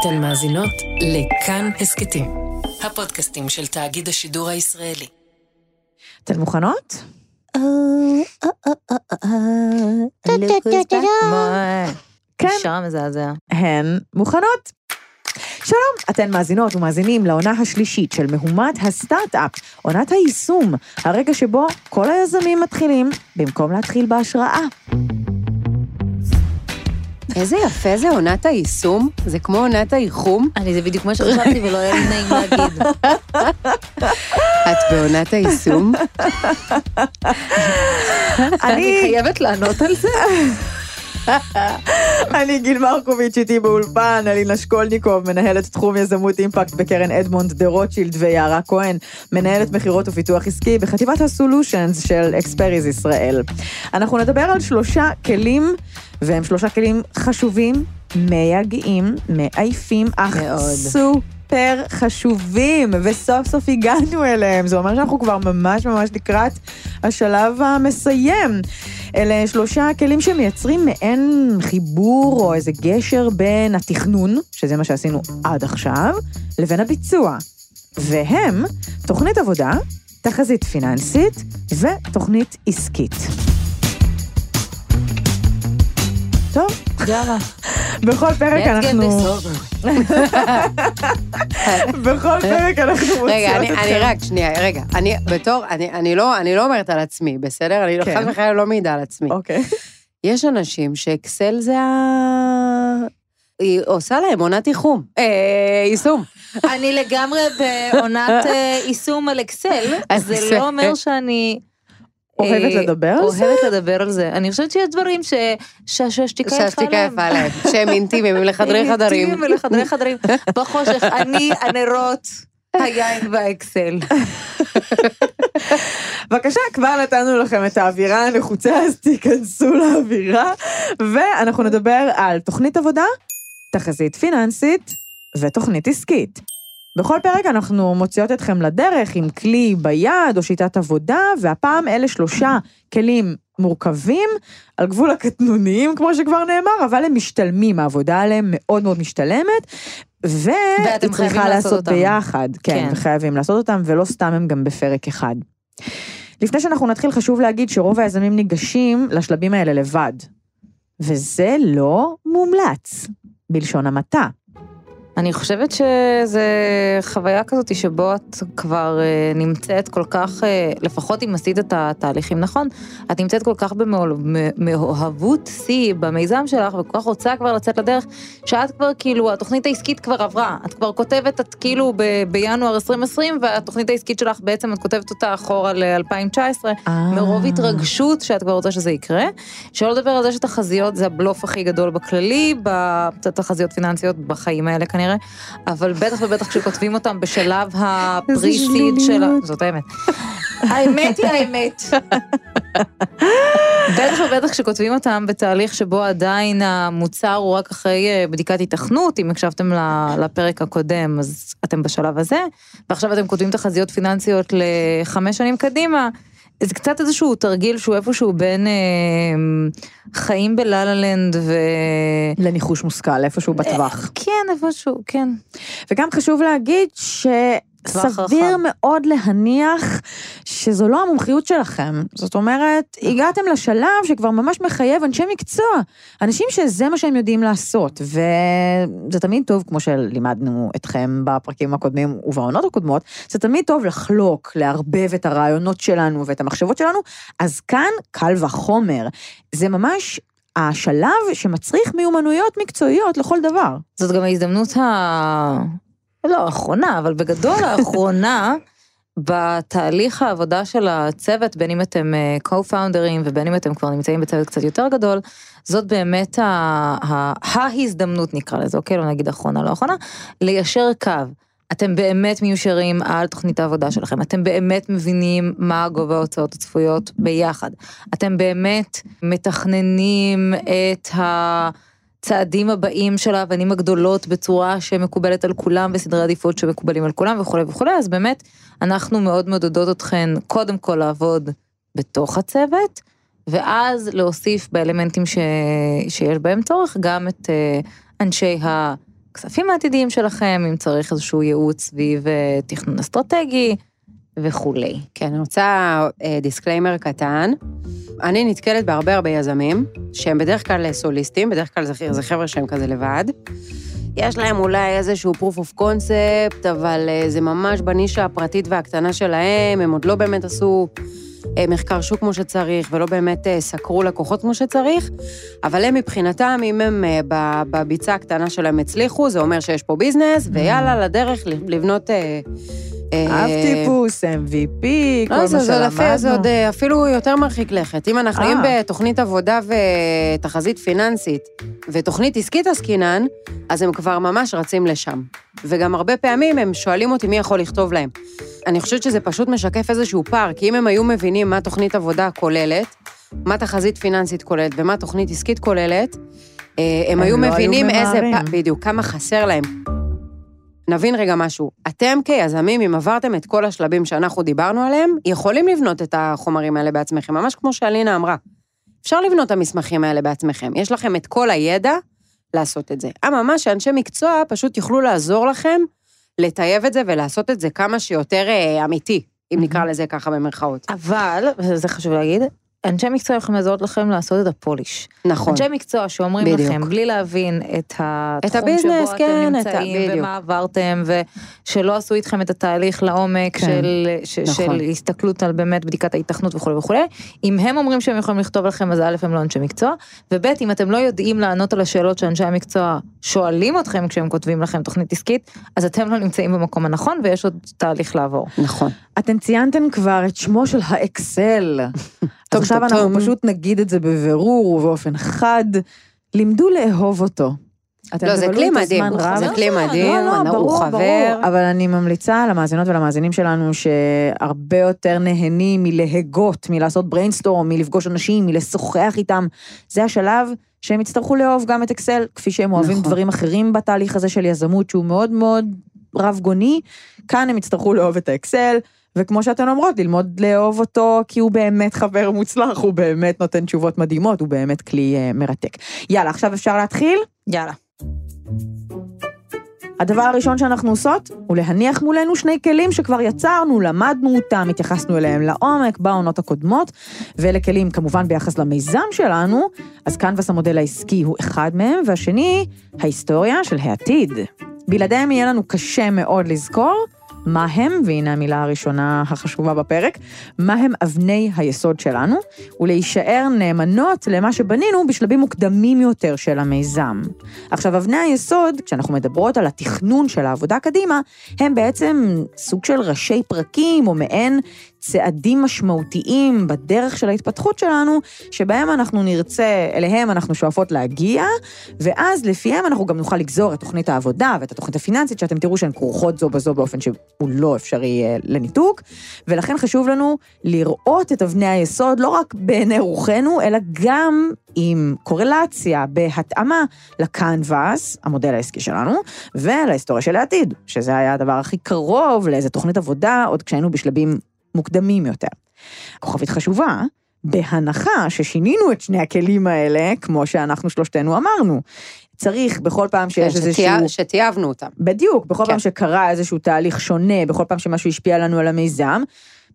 אתן מאזינות לכאן הסכתים, הפודקאסטים של תאגיד השידור הישראלי. אתן מוכנות? כן. מזעזע. הן מוכנות. שלום, אתן מאזינות ומאזינים לעונה השלישית של מהומת הסטארט-אפ, עונת היישום, הרגע שבו כל היזמים מתחילים במקום להתחיל בהשראה. איזה יפה זה עונת היישום, זה כמו עונת הייחום. אני, זה בדיוק מה שחשבתי ולא היה לי נעים להגיד. את בעונת היישום? אני חייבת לענות על זה. אני גיל מרקוביץ' איתי באולפן, אלינה שקולניקוב, מנהלת תחום יזמות אימפקט בקרן אדמונד דה רוטשילד ויערה כהן, מנהלת מכירות ופיתוח עסקי בחטיבת הסולושנס של אקספריז ישראל. אנחנו נדבר על שלושה כלים, והם שלושה כלים חשובים, מייגעים, מעייפים, אך מאוד. סופר חשובים, וסוף סוף הגענו אליהם. זה אומר שאנחנו כבר ממש ממש לקראת השלב המסיים. אלה שלושה כלים שמייצרים מעין חיבור או איזה גשר בין התכנון, שזה מה שעשינו עד עכשיו, לבין הביצוע. והם תוכנית עבודה, תחזית פיננסית ותוכנית עסקית. טוב, יאללה. בכל פרק אנחנו... בכל פרק אנחנו מוצאות רגע, אני, אתכם. אני רק, שנייה, רגע. אני בתור, אני, אני, לא, אני לא אומרת על עצמי, בסדר? אני כן. חס וחלילה לא מעידה על עצמי. אוקיי. יש אנשים שאקסל זה ה... היא עושה להם עונת איחום. אה, יישום. אני לגמרי בעונת אה, יישום על אקסל, אז זה. לא אומר שאני... אוהבת אה, לדבר על זה? אוהבת לדבר על זה. אני חושבת שיש דברים ש- שהשתיקה יפה להם. שהשתיקה יפה להם. שהם אינטימיים, הם לחדרי חדרים. אינטימיים ולחדרי חדרים. בחושך, אני, הנרות, היין והאקסל. בבקשה, כבר נתנו לכם את האווירה הנחוצה, אז תיכנסו לאווירה. ואנחנו נדבר על תוכנית עבודה, תחזית פיננסית ותוכנית עסקית. בכל פרק אנחנו מוציאות אתכם לדרך עם כלי ביד או שיטת עבודה, והפעם אלה שלושה כלים מורכבים, על גבול הקטנוניים, כמו שכבר נאמר, אבל הם משתלמים, העבודה עליהם מאוד מאוד משתלמת, והיא צריכה לעשות לעשות אותם. ביחד, כן, כן. וחייבים לעשות אותם, ולא סתם הם גם בפרק אחד. לפני שאנחנו נתחיל, חשוב להגיד שרוב היזמים ניגשים לשלבים האלה לבד, וזה לא מומלץ, בלשון המעטה. אני חושבת שזה חוויה כזאת שבו את כבר אה, נמצאת כל כך, אה, לפחות אם עשית את התהליכים נכון, את נמצאת כל כך במאוהבות שיא במיזם שלך, וכל כך רוצה כבר לצאת לדרך, שאת כבר כאילו, התוכנית העסקית כבר עברה. את כבר כותבת, את כאילו ב- בינואר 2020, והתוכנית העסקית שלך בעצם, את כותבת אותה אחורה ל-2019, מרוב התרגשות שאת כבר רוצה שזה יקרה. שלא לדבר על זה שתחזיות זה הבלוף הכי גדול בכללי, בתחזיות פיננסיות בחיים האלה כנראה, אבל בטח ובטח כשכותבים אותם בשלב הפרי-סיד של. זאת האמת. האמת היא האמת. בטח ובטח כשכותבים אותם בתהליך שבו עדיין המוצר הוא רק אחרי אה, בדיקת התכנות, אם הקשבתם לפרק הקודם, אז אתם בשלב הזה, ועכשיו אתם כותבים תחזיות פיננסיות לחמש שנים קדימה. זה קצת איזשהו תרגיל שהוא איפשהו בין אה, חיים בלה לה לנד ו... לניחוש מושכל, איפשהו בטווח. כן, איפשהו, כן. וגם חשוב להגיד טווח שסביר רחב. מאוד להניח שזו לא המומחיות שלכם. זאת אומרת, הגעתם לשלב שכבר ממש מחייב אנשי מקצוע, אנשים שזה מה שהם יודעים לעשות, וזה תמיד טוב, כמו שלימדנו אתכם בפרקים הקודמים ובעונות הקודמות, זה תמיד טוב לחלוק, לערבב את הרעיונות שלנו ואת המחשבות שלנו, אז כאן קל וחומר. זה ממש... השלב שמצריך מיומנויות מקצועיות לכל דבר. זאת גם ההזדמנות ה... לא האחרונה, אבל בגדול האחרונה, בתהליך העבודה של הצוות, בין אם אתם אה, co-founders ובין אם אתם כבר נמצאים בצוות קצת יותר גדול, זאת באמת ה- ה- ההזדמנות נקרא לזה, אוקיי? לא נגיד אחרונה, לא אחרונה, ליישר קו. אתם באמת מיושרים על תוכנית העבודה שלכם, אתם באמת מבינים מה גובה ההוצאות הצפויות ביחד. אתם באמת מתכננים את הצעדים הבאים של האבנים הגדולות בצורה שמקובלת על כולם וסדרי עדיפות שמקובלים על כולם וכולי וכולי, אז באמת אנחנו מאוד מעודדות אתכן קודם כל לעבוד בתוך הצוות, ואז להוסיף באלמנטים ש... שיש בהם צורך גם את אה, אנשי הכספים העתידיים שלכם, אם צריך איזשהו ייעוץ סביב אה, תכנון אסטרטגי וכולי. כן, אני רוצה אה, disclaimer קטן. אני נתקלת בהרבה הרבה יזמים, שהם בדרך כלל סוליסטים, בדרך כלל זה, זה חבר'ה שהם כזה לבד. יש להם אולי איזשהו proof of concept, אבל אה, זה ממש בנישה הפרטית והקטנה שלהם, הם עוד לא באמת עשו אה, מחקר שוק כמו שצריך, ולא באמת אה, סקרו לקוחות כמו שצריך, אבל הם מבחינתם, אם הם אה, בביצה הקטנה שלהם הצליחו, זה אומר שיש פה ביזנס, ויאללה, לדרך לבנות... אה, אה, אב טיפוס, MVP, כל לא, מה זה, זה, לפי, זה עוד שלמדנו. אה, אפילו יותר מרחיק לכת. אם אנחנו אה. נעים בתוכנית עבודה ותחזית פיננסית ותוכנית עסקית עסקינן, אז הם כבר ממש רצים לשם. וגם הרבה פעמים הם שואלים אותי מי יכול לכתוב להם. אני חושבת שזה פשוט משקף איזשהו פער, כי אם הם היו מבינים מה תוכנית עבודה כוללת, מה תחזית פיננסית כוללת ומה תוכנית עסקית כוללת, אה, הם, הם היו לא היו מבינים איזה ממהרים. פער, בדיוק, כמה חסר להם. נבין רגע משהו. אתם כיזמים, אם עברתם את כל השלבים שאנחנו דיברנו עליהם, יכולים לבנות את החומרים האלה בעצמכם, ממש כמו שאלינה אמרה. אפשר לבנות את המסמכים האלה בעצמכם. יש לכם את כל הידע לעשות את זה. אממה, שאנשי מקצוע פשוט יוכלו לעזור לכם לטייב את זה ולעשות את זה כמה שיותר אה, אמיתי, אם נקרא לזה ככה במרכאות. אבל, וזה חשוב להגיד, אנשי מקצוע יכולים לעזור לכם לעשות את הפוליש. נכון. אנשי מקצוע שאומרים בדיוק. לכם, בלי להבין את התחום הביזנס, שבו כן, אתם את ה- נמצאים, בדיוק. ומה עברתם, ושלא עשו איתכם את התהליך לעומק כן. של, ש, נכון. של הסתכלות על באמת בדיקת ההיתכנות וכולי וכולי. אם הם אומרים שהם יכולים לכתוב לכם, אז א', הם לא אנשי מקצוע, וב', אם אתם לא יודעים לענות על השאלות שאנשי המקצוע שואלים אתכם כשהם כותבים לכם תוכנית עסקית, אז אתם לא נמצאים במקום הנכון ויש עוד תהליך לעבור. נכון. אתם ציינתם כבר את שמו של האקסל. טוב, עכשיו טוב, אנחנו טוב. פשוט נגיד את זה בבירור ובאופן חד. לימדו לאהוב אותו. לא, זה כלי מדהים. זה כלי מדהים, לא, לא, הוא ברור, חבר. ברור, אבל אני ממליצה למאזינות ולמאזינים שלנו שהרבה יותר נהנים מלהגות, מלעשות brainstorm, מלפגוש אנשים, מלשוחח איתם. זה השלב שהם יצטרכו לאהוב גם את אקסל, כפי שהם אוהבים נכון. דברים אחרים בתהליך הזה של יזמות, שהוא מאוד מאוד רב גוני. כאן הם יצטרכו לאהוב את האקסל. וכמו שאתן אומרות, ללמוד לאהוב אותו, כי הוא באמת חבר מוצלח, הוא באמת נותן תשובות מדהימות, הוא באמת כלי uh, מרתק. יאללה, עכשיו אפשר להתחיל? יאללה. הדבר הראשון שאנחנו עושות הוא להניח מולנו שני כלים שכבר יצרנו, למדנו אותם, התייחסנו אליהם לעומק בעונות הקודמות, ואלה כלים כמובן ביחס למיזם שלנו, אז קנבס המודל העסקי הוא אחד מהם, והשני, ההיסטוריה של העתיד. בלעדיהם יהיה לנו קשה מאוד לזכור מה הם, והנה המילה הראשונה החשובה בפרק, מה הם אבני היסוד שלנו, ולהישאר נאמנות למה שבנינו בשלבים מוקדמים יותר של המיזם. עכשיו, אבני היסוד, כשאנחנו מדברות על התכנון של העבודה קדימה, הם בעצם סוג של ראשי פרקים, או מעין צעדים משמעותיים בדרך של ההתפתחות שלנו, שבהם אנחנו נרצה, אליהם אנחנו שואפות להגיע, ואז לפיהם אנחנו גם נוכל לגזור את תוכנית העבודה ואת התוכנית הפיננסית, שאתם תראו שהן כרוכות זו בזו באופן שהוא לא אפשרי אה, לניתוק, ולכן חשוב לנו לראות את אבני היסוד לא רק בעיני רוחנו, אלא גם עם קורלציה, בהתאמה לקנבאס, המודל העסקי שלנו, ולהיסטוריה של העתיד, שזה היה הדבר הכי קרוב לאיזה תוכנית עבודה, עוד כשהיינו בשלבים מוקדמים יותר. כוכבית חשובה, בהנחה ששינינו את שני הכלים האלה, כמו שאנחנו שלושתנו אמרנו. צריך בכל פעם שיש כן, איזשהו... שטי- שטייבנו אותם. בדיוק, בכל כן. פעם שקרה איזשהו תהליך שונה, בכל פעם שמשהו השפיע לנו על המיזם,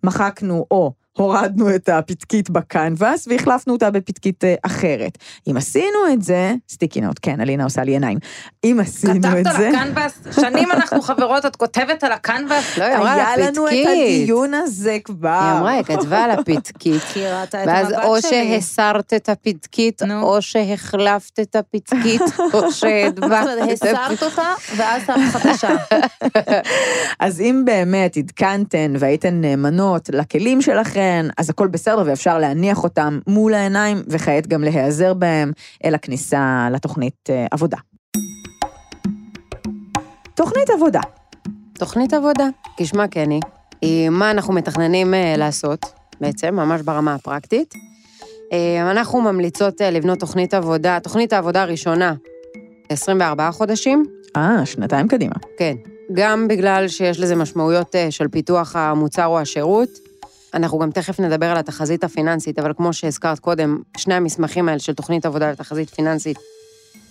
מחקנו או הורדנו את הפתקית בקנבס והחלפנו אותה בפתקית אה, אחרת. אם עשינו את זה, סטיקי נאוט, כן, אלינה עושה לי עיניים. אם עשינו את כתבת זה, על הקנבס, שנים אנחנו חברות, את כותבת על הקנבס. לא, היא אמרה על היה לנו את הפתקית. הדיון הזה כבר. היא אמרה, היא כתבה על הפתקית. כי ראתה את ואז המבט או שלי. שהסרת את הפתקית. או שהחלפת את הפתקית, או שהדבקת את הסרת הפתקית. אותה, ואז שמת חדשה. אז אם באמת עדכנתן והייתן נאמנות לכלים שלכן, אז הכל בסדר ואפשר להניח אותם מול העיניים, וכעת גם להיעזר בהם אל הכניסה לתוכנית אה, עבודה. תוכנית עבודה. תוכנית עבודה, כשמה כן היא, היא מה אנחנו מתכננים אה, לעשות, בעצם, ממש ברמה הפרקטית. אה, אנחנו ממליצות לבנות תוכנית עבודה, תוכנית העבודה הראשונה, 24 חודשים, אה, שנתיים קדימה. כן. גם בגלל שיש לזה משמעויות של פיתוח המוצר או השירות. אנחנו גם תכף נדבר על התחזית הפיננסית, אבל כמו שהזכרת קודם, שני המסמכים האלה של תוכנית עבודה לתחזית פיננסית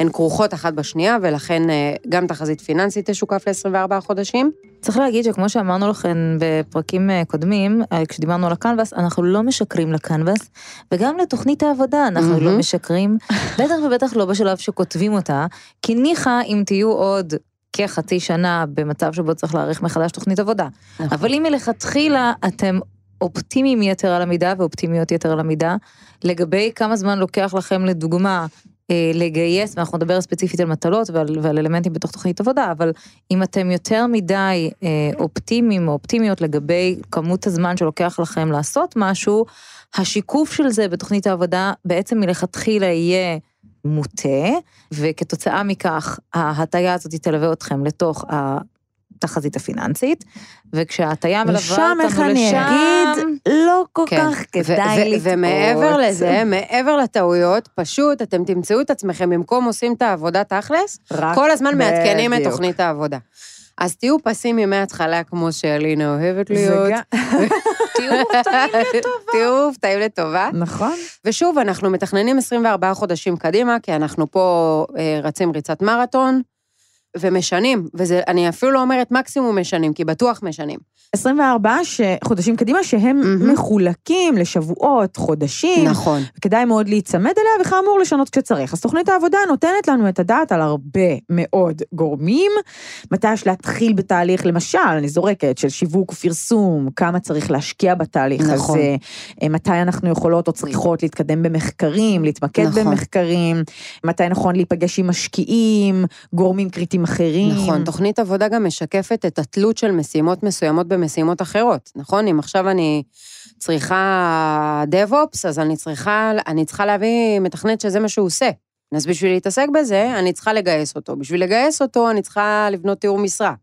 הן כרוכות אחת בשנייה, ולכן אה, גם תחזית פיננסית תשוקף ל-24 חודשים. צריך להגיד שכמו שאמרנו לכם בפרקים אה, קודמים, אה, כשדיברנו על הקנבס, אנחנו לא משקרים לקנבס, וגם לתוכנית העבודה אנחנו לא מהמם. משקרים, בטח ובטח לא בשלב שכותבים אותה, כי ניחא אם תהיו עוד כחצי שנה במצב שבו צריך להעריך מחדש תוכנית עבודה. נכון. אבל אם מלכתחילה אתם אופטימיים יתר על המידה ואופטימיות יתר על המידה, לגבי כמה זמן לוקח לכם לדוגמה אה, לגייס, ואנחנו נדבר ספציפית על מטלות ועל, ועל אלמנטים בתוך תוכנית עבודה, אבל אם אתם יותר מדי אה, אופטימיים או אופטימיות לגבי כמות הזמן שלוקח לכם לעשות משהו, השיקוף של זה בתוכנית העבודה בעצם מלכתחילה יהיה מוטה, וכתוצאה מכך ההטיה הזאת תלווה אתכם לתוך התחזית הפיננסית, וכשההטיה מלווה איך אותנו אני לשם, אגיד, לא כל כן. כך כדאי לטעות. ומעבר לזה, מעבר לטעויות, פשוט אתם תמצאו את עצמכם, במקום עושים את העבודה תכלס, כל הזמן מעדכנים את. תוכנית העבודה. אז תהיו פסימיים מההתחלה, כמו שאלינה אוהבת להיות. תהיו מופתעים לטובה. תהיו מופתעים לטובה. נכון. ושוב, אנחנו מתכננים 24 חודשים קדימה, כי אנחנו פה אה, רצים ריצת מרתון, ומשנים, ואני אפילו לא אומרת מקסימום משנים, כי בטוח משנים. 24 ש... חודשים קדימה שהם מהמם. מחולקים לשבועות, חודשים. נכון. כדאי מאוד להיצמד אליה, וכאמור לשנות כשצריך. אז תוכנית העבודה נותנת לנו את הדעת על הרבה מאוד גורמים. מתי יש להתחיל בתהליך, למשל, אני זורקת, של שיווק ופרסום, כמה צריך להשקיע בתהליך נכון. הזה, אה, מתי אנחנו יכולות או צריכות להתקדם במחקרים, להתמקד נכון. במחקרים, מתי נכון להיפגש עם משקיעים, גורמים קריטיים אחרים. נכון, תוכנית עבודה גם משקפת את התלות של משימות מסוימות במשימות אחרות, נכון? אם עכשיו אני צריכה DevOps, אז אני צריכה, אני צריכה להביא מתכנת שזה מה שהוא עושה. אז בשביל להתעסק בזה, אני צריכה לגייס אותו. בשביל לגייס אותו, אני צריכה לבנות תיאור משרה.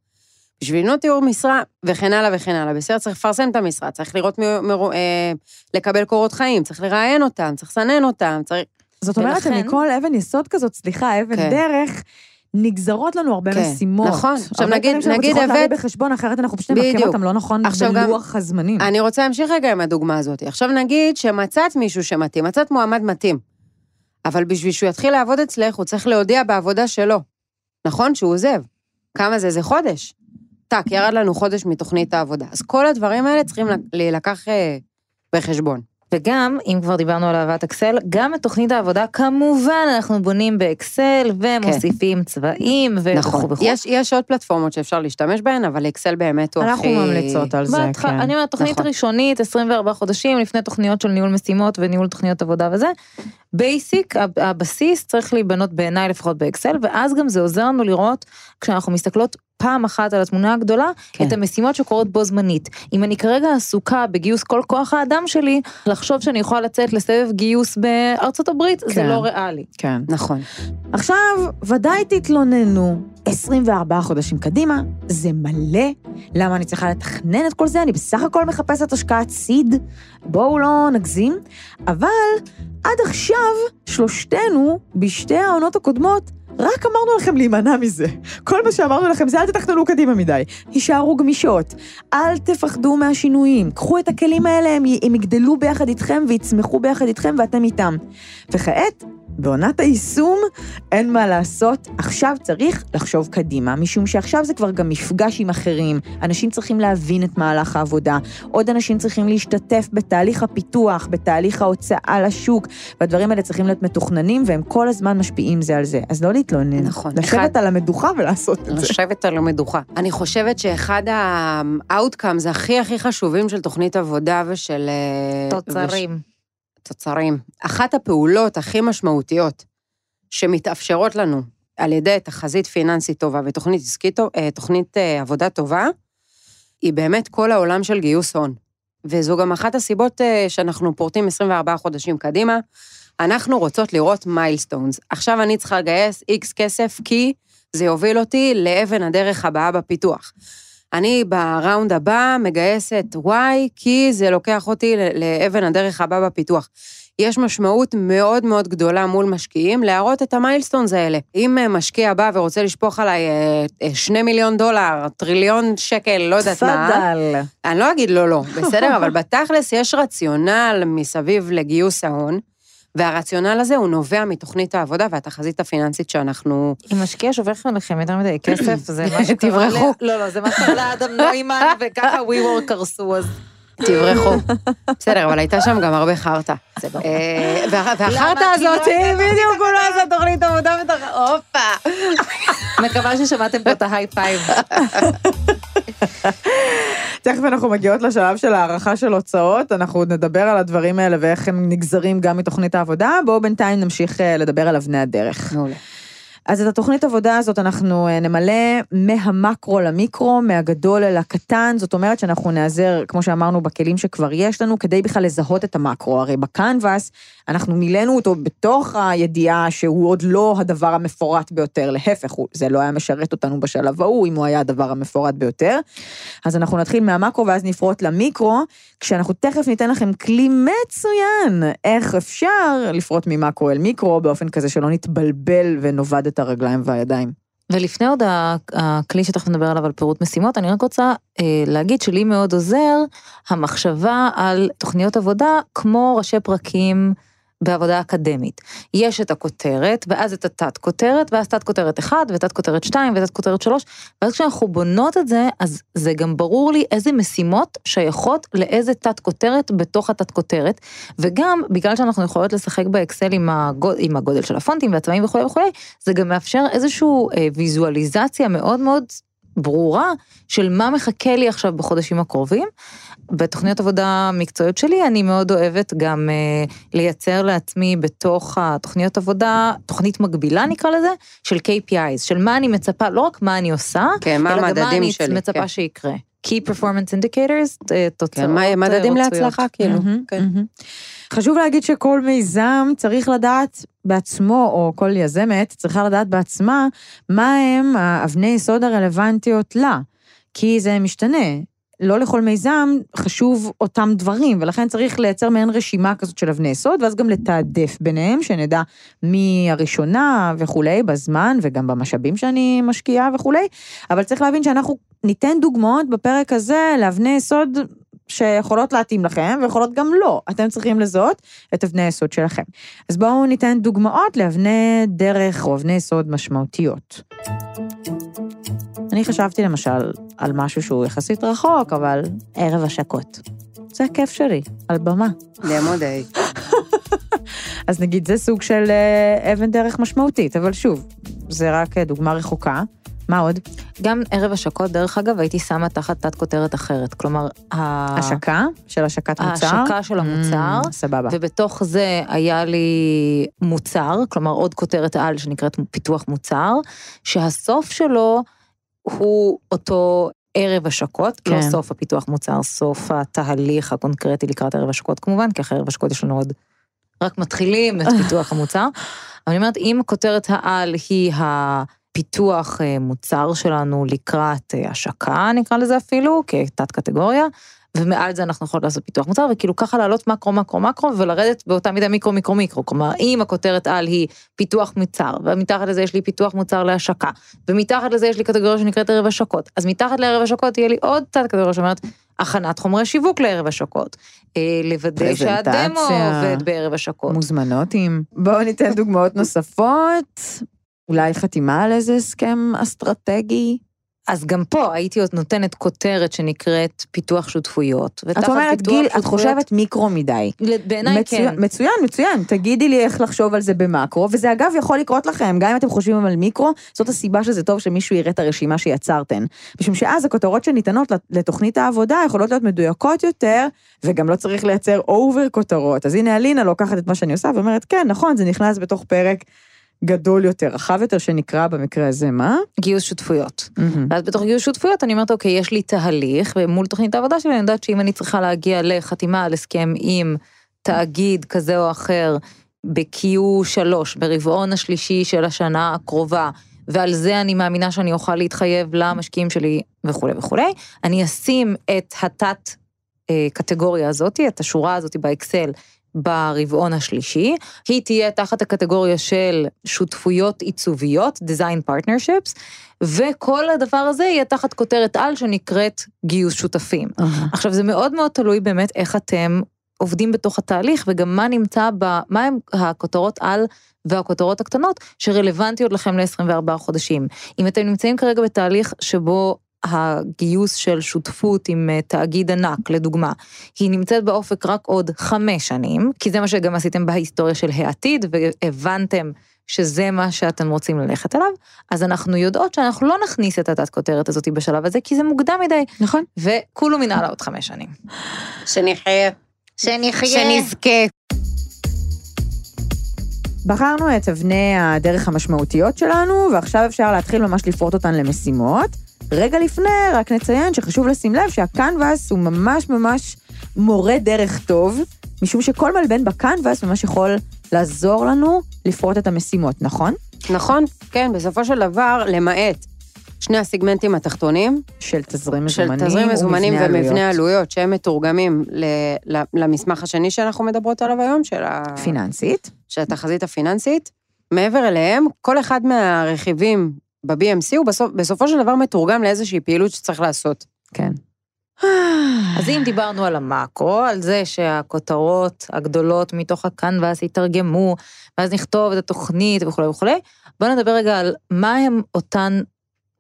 בשביל לבנות תיאור משרה, וכן הלאה וכן הלאה. בסדר, צריך לפרסם את המשרה, צריך לראות, מ- מ- אה, לקבל קורות חיים, צריך לראיין אותם, צריך לסנן אותם, צריך... זאת אומרת ולכן- שמכל אבן יסוד כזאת, סליחה, אבן כן. דרך, נגזרות לנו הרבה כן, משימות. נכון. עכשיו, הרבה נגיד- דברים שאנחנו נגיד צריכות להביא הבאת- בחשבון, אחרת אנחנו פשוט נמקם. אותם לא נכון עכשיו גם- בלוח הזמנים. אני רוצה להמשיך רגע עם הדוגמה הזאת. עכשיו נגיד שמצאת מישהו שמתאים, מצאת מועמד מתאים, אבל בשביל שהוא יתחיל לעבוד אצלך, הוא צריך להודיע בעבודה שלו. נכון? שהוא עוזב. כמה זה? זה חודש. טאק, ירד לנו חודש מתוכנית העבודה. אז כל הדברים האלה צריכים להילקח אה, בחשבון. וגם, אם כבר דיברנו על אהבת אקסל, גם את תוכנית העבודה, כמובן, אנחנו בונים באקסל ומוסיפים צבעים ו- נכון. וכו' וכו'. יש, יש עוד פלטפורמות שאפשר להשתמש בהן, אבל אקסל באמת הוא אנחנו הכי... ממליצות על זה, בהתח- כן. אני אומרת, תוכנית נכון. ראשונית, 24 חודשים, לפני תוכניות של ניהול משימות וניהול תוכניות עבודה וזה. basic, הב- הבסיס צריך להיבנות בעיניי לפחות באקסל, ואז גם זה עוזר לנו לראות, כשאנחנו מסתכלות פעם אחת על התמונה הגדולה, כן. את המשימות שקורות בו זמנית. אם אני כרגע עסוקה בגיוס כל כוח האדם שלי, לחשוב שאני יכולה לצאת לסבב גיוס בארצות הברית, זה כן. לא ריאלי. כן. נכון. עכשיו, ודאי תתלוננו, 24 חודשים קדימה, זה מלא. למה אני צריכה לתכנן את כל זה? אני בסך הכל מחפשת השקעת סיד. בואו לא נגזים. אבל עד עכשיו, שלושתנו, בשתי העונות הקודמות, רק אמרנו לכם להימנע מזה. כל מה שאמרנו לכם זה אל תתכננו קדימה מדי. הישארו גמישות. אל תפחדו מהשינויים. קחו את הכלים האלה, הם יגדלו ביחד איתכם ויצמחו ביחד איתכם ואתם איתם. וכעת, בעונת היישום, אין מה לעשות, עכשיו צריך לחשוב קדימה, משום שעכשיו זה כבר גם מפגש עם אחרים, אנשים צריכים להבין את מהלך העבודה, עוד אנשים צריכים להשתתף בתהליך הפיתוח, בתהליך ההוצאה לשוק, והדברים האלה צריכים להיות מתוכננים, והם כל הזמן משפיעים זה על זה. אז לא להתלונן, נכון. לשבת אחד- על המדוכה ולעשות את זה. לשבת על המדוכה. אני חושבת שאחד ה-outcomes הכי הכי חשובים של תוכנית עבודה ושל... אה, תוצרים. תוצרים. אחת הפעולות הכי משמעותיות שמתאפשרות לנו על ידי תחזית פיננסית טובה ותוכנית עסקית, אה, תוכנית אה, עבודה טובה, היא באמת כל העולם של גיוס הון. וזו גם אחת הסיבות אה, שאנחנו פורטים 24 חודשים קדימה. אנחנו רוצות לראות milestones. עכשיו אני צריכה לגייס X כסף כי זה יוביל אותי לאבן הדרך הבאה בפיתוח. אני ב round הבא מגייסת Y, כי זה לוקח אותי לאבן הדרך הבא בפיתוח. יש משמעות מאוד מאוד גדולה מול משקיעים להראות את המיילסטונס האלה. אם אה, משקיע בא ורוצה לשפוך עליי אה, אה, שני מיליון דולר, טריליון שקל, לא יודעת מה, תפאדל. אני לא אגיד לא, לא, בסדר? אבל בתכלס יש רציונל מסביב לגיוס ההון, והרציונל הזה הוא נובע מתוכנית העבודה והתחזית הפיננסית שאנחנו... אם משקיע שופך עליכם יותר מדי כסף, זה מה שקרה... תברחו. לא, לא, זה מה שקרה לאדם נוימן, וככה WeWork קרסו, אז... תברחו. בסדר, אבל הייתה שם גם הרבה חרטא. זה ברור. אה, וה- והחרטא לא הזאת, הייתה בדיוק, הוא לא עשה תוכנית עבודה ותח... הופה. מקווה ששמעתם פה את ה high five. תכף אנחנו מגיעות לשלב של הערכה של הוצאות, אנחנו עוד נדבר על הדברים האלה ואיך הם נגזרים גם מתוכנית העבודה, בואו בינתיים נמשיך אה, לדבר על אבני הדרך. מעולה. אז את התוכנית עבודה הזאת אנחנו אה, נמלא מהמקרו למיקרו, מהגדול אל הקטן, זאת אומרת שאנחנו נעזר, כמו שאמרנו, בכלים שכבר יש לנו, כדי בכלל לזהות את המקרו. הרי בקנבאס, אנחנו מילאנו אותו בתוך הידיעה שהוא עוד לא הדבר המפורט ביותר, להפך, זה לא היה משרת אותנו בשלב ההוא, אם הוא היה הדבר המפורט ביותר. אז אנחנו נתחיל מהמקרו ואז נפרוט למיקרו, כשאנחנו תכף ניתן לכם כלי מצוין, איך אפשר לפרוט ממקרו אל מיקרו, באופן כזה שלא נתבלבל ונאבד את הרגליים והידיים. ולפני עוד הכלי שתכף נדבר עליו על פירוט משימות, אני רק רוצה אה, להגיד שלי מאוד עוזר המחשבה על תוכניות עבודה כמו ראשי פרקים בעבודה אקדמית. יש את הכותרת, ואז את התת כותרת, ואז תת כותרת 1, ותת כותרת 2, ותת כותרת 3, ואז כשאנחנו בונות את זה, אז זה גם ברור לי איזה משימות שייכות לאיזה תת כותרת בתוך התת כותרת, וגם בגלל שאנחנו יכולות לשחק באקסל עם, הגוד, עם הגודל של הפונטים והצבעים וכולי וכולי, זה גם מאפשר איזושהי אה, ויזואליזציה מאוד מאוד ברורה של מה מחכה לי עכשיו בחודשים הקרובים. בתוכניות עבודה מקצועיות שלי אני מאוד אוהבת גם אה, לייצר לעצמי בתוך התוכניות עבודה, תוכנית מקבילה נקרא לזה, של KPIs, של מה אני מצפה, לא רק מה אני עושה, כן, מה אלא גם מה אני שלי. מצפה כן. שיקרה. Key Performance Indicators, אה, תוצאות כן, מה- אה, מדדים רצויות. להצלחה, כאילו. מהמם, כן. מהמם. חשוב להגיד שכל מיזם צריך לדעת בעצמו, או כל יזמת צריכה לדעת בעצמה, מה הם האבני יסוד הרלוונטיות לה, כי זה משתנה. לא לכל מיזם חשוב אותם דברים, ולכן צריך לייצר מעין רשימה כזאת של אבני יסוד, ואז גם לתעדף ביניהם, שנדע מי הראשונה וכולי, בזמן וגם במשאבים שאני משקיעה וכולי, אבל צריך להבין שאנחנו ניתן דוגמאות בפרק הזה לאבני יסוד שיכולות להתאים לכם, ויכולות גם לא. אתם צריכים לזהות את אבני היסוד שלכם. אז בואו ניתן דוגמאות לאבני דרך או אבני יסוד משמעותיות. אני חשבתי למשל על משהו שהוא יחסית רחוק, אבל ערב השקות. זה הכיף שלי, על במה. לעמוד A. אז נגיד, זה סוג של אה, אבן דרך משמעותית, אבל שוב, זה רק אה, דוגמה רחוקה. מה עוד? גם ערב השקות, דרך אגב, הייתי שמה תחת תת כותרת אחרת. כלומר, ה- השקה של השקת מוצר? ההשקה של המוצר, Mm, סבבה. ובתוך זה היה לי מוצר, כלומר עוד כותרת על שנקראת פיתוח מוצר, שהסוף שלו הוא אותו ערב השקות, כן. לא סוף הפיתוח מוצר, סוף התהליך הקונקרטי לקראת ערב השקות כמובן, כי אחרי ערב השקות יש לנו עוד, רק מתחילים את פיתוח המוצר. אבל אני אומרת, אם כותרת העל היא הפיתוח אה, מוצר שלנו לקראת אה, השקה, נקרא לזה אפילו, כתת קטגוריה, ומעל זה אנחנו יכולות לעשות פיתוח מוצר, וכאילו ככה לעלות מקרו, מקרו, מקרו, ולרדת באותה מידה מיקרו, מיקרו, מיקרו. כלומר, אם הכותרת על היא פיתוח מוצר, ומתחת לזה יש לי פיתוח מוצר להשקה, ומתחת לזה יש לי קטגוריה שנקראת ערב השקות, אז מתחת לערב השקות תהיה לי עוד תת קטגוריה שאומרת, הכנת חומרי שיווק לערב השקות. אה, לוודא שהדמו. עובד בערב השקות. מוזמנות עם... בואו ניתן דוגמאות נוספות. אולי חתימה על איזה הסכם אסטרטגי. אז גם פה הייתי עוד נותנת כותרת שנקראת פיתוח שותפויות. את אומרת, גיל, את שותפויות- חושבת מיקרו מדי. בעיניי מצוין, כן. מצוין, מצוין. תגידי לי איך לחשוב על זה במקרו, וזה אגב יכול לקרות לכם, גם אם אתם חושבים על מיקרו, זאת הסיבה שזה טוב שמישהו יראה את הרשימה שיצרתן. משום שאז הכותרות שניתנות לתוכנית העבודה יכולות להיות מדויקות יותר, וגם לא צריך לייצר over כותרות. אז הנה אלינה לוקחת את מה שאני עושה ואומרת, כן, נכון, זה נכנס בתוך פרק גדול יותר, רחב יותר, שנקרא במקרה הזה, מה? גיוס שותפויות. מהמם. ואז בתוך גיוס שותפויות אני אומרת, אוקיי, יש לי תהליך, ומול תוכנית העבודה שלי אני יודעת שאם אני צריכה להגיע לחתימה על הסכם עם תאגיד כזה או אחר ב-Q3, ברבעון השלישי של השנה הקרובה, ועל זה אני מאמינה שאני אוכל להתחייב למשקיעים שלי וכולי וכולי, אני אשים את התת אה, קטגוריה הזאתי, את השורה הזאתי באקסל, ברבעון השלישי, היא תהיה תחת הקטגוריה של שותפויות עיצוביות, design partnerships, וכל הדבר הזה יהיה תחת כותרת על שנקראת גיוס שותפים. אהה. עכשיו זה מאוד מאוד תלוי באמת איך אתם עובדים בתוך התהליך, וגם מה נמצא ב... מה הם הכותרות על והכותרות הקטנות שרלוונטיות לכם ל-24 חודשים. אם אתם נמצאים כרגע בתהליך שבו הגיוס של שותפות עם אה, תאגיד ענק, לדוגמה, היא נמצאת באופק רק עוד חמש שנים, כי זה מה שגם עשיתם בהיסטוריה של העתיד, והבנתם שזה מה שאתם רוצים ללכת אליו, אז אנחנו יודעות שאנחנו לא נכניס את התת כותרת הזאת בשלב הזה, כי זה מוקדם מדי, נכון. וכולו מנהלה עוד חמש שנים. שנחיה. שנחיה. שנזכה. בחרנו את אבני הדרך המשמעותיות שלנו, ועכשיו אפשר להתחיל ממש לפרוט אותן למשימות. רגע לפני, רק נציין שחשוב לשים לב שהקנבאס הוא ממש ממש מורה דרך טוב, משום שכל מלבן בקנבאס ממש יכול לעזור לנו לפרוט את המשימות, נכון? נכון, כן, בסופו של דבר, למעט שני הסיגמנטים התחתונים, של תזרים של מזומנים תזרים מזומנים ומבנה ומבנה עלויות. עלויות, שהם מתורגמים ל- ל- למסמך השני שאנחנו מדברות עליו היום, של, ה... פיננסית. של התחזית הפיננסית. מעבר אליהם, כל אחד מהרכיבים ב-BMC הוא בסופ... בסופו של דבר מתורגם לאיזושהי פעילות שצריך לעשות. כן. אז אם דיברנו על המאקרו, על זה שהכותרות הגדולות מתוך הקנבאס יתרגמו, ואז נכתוב את התוכנית וכולי וכולי, בואו נדבר רגע על מה הם אותן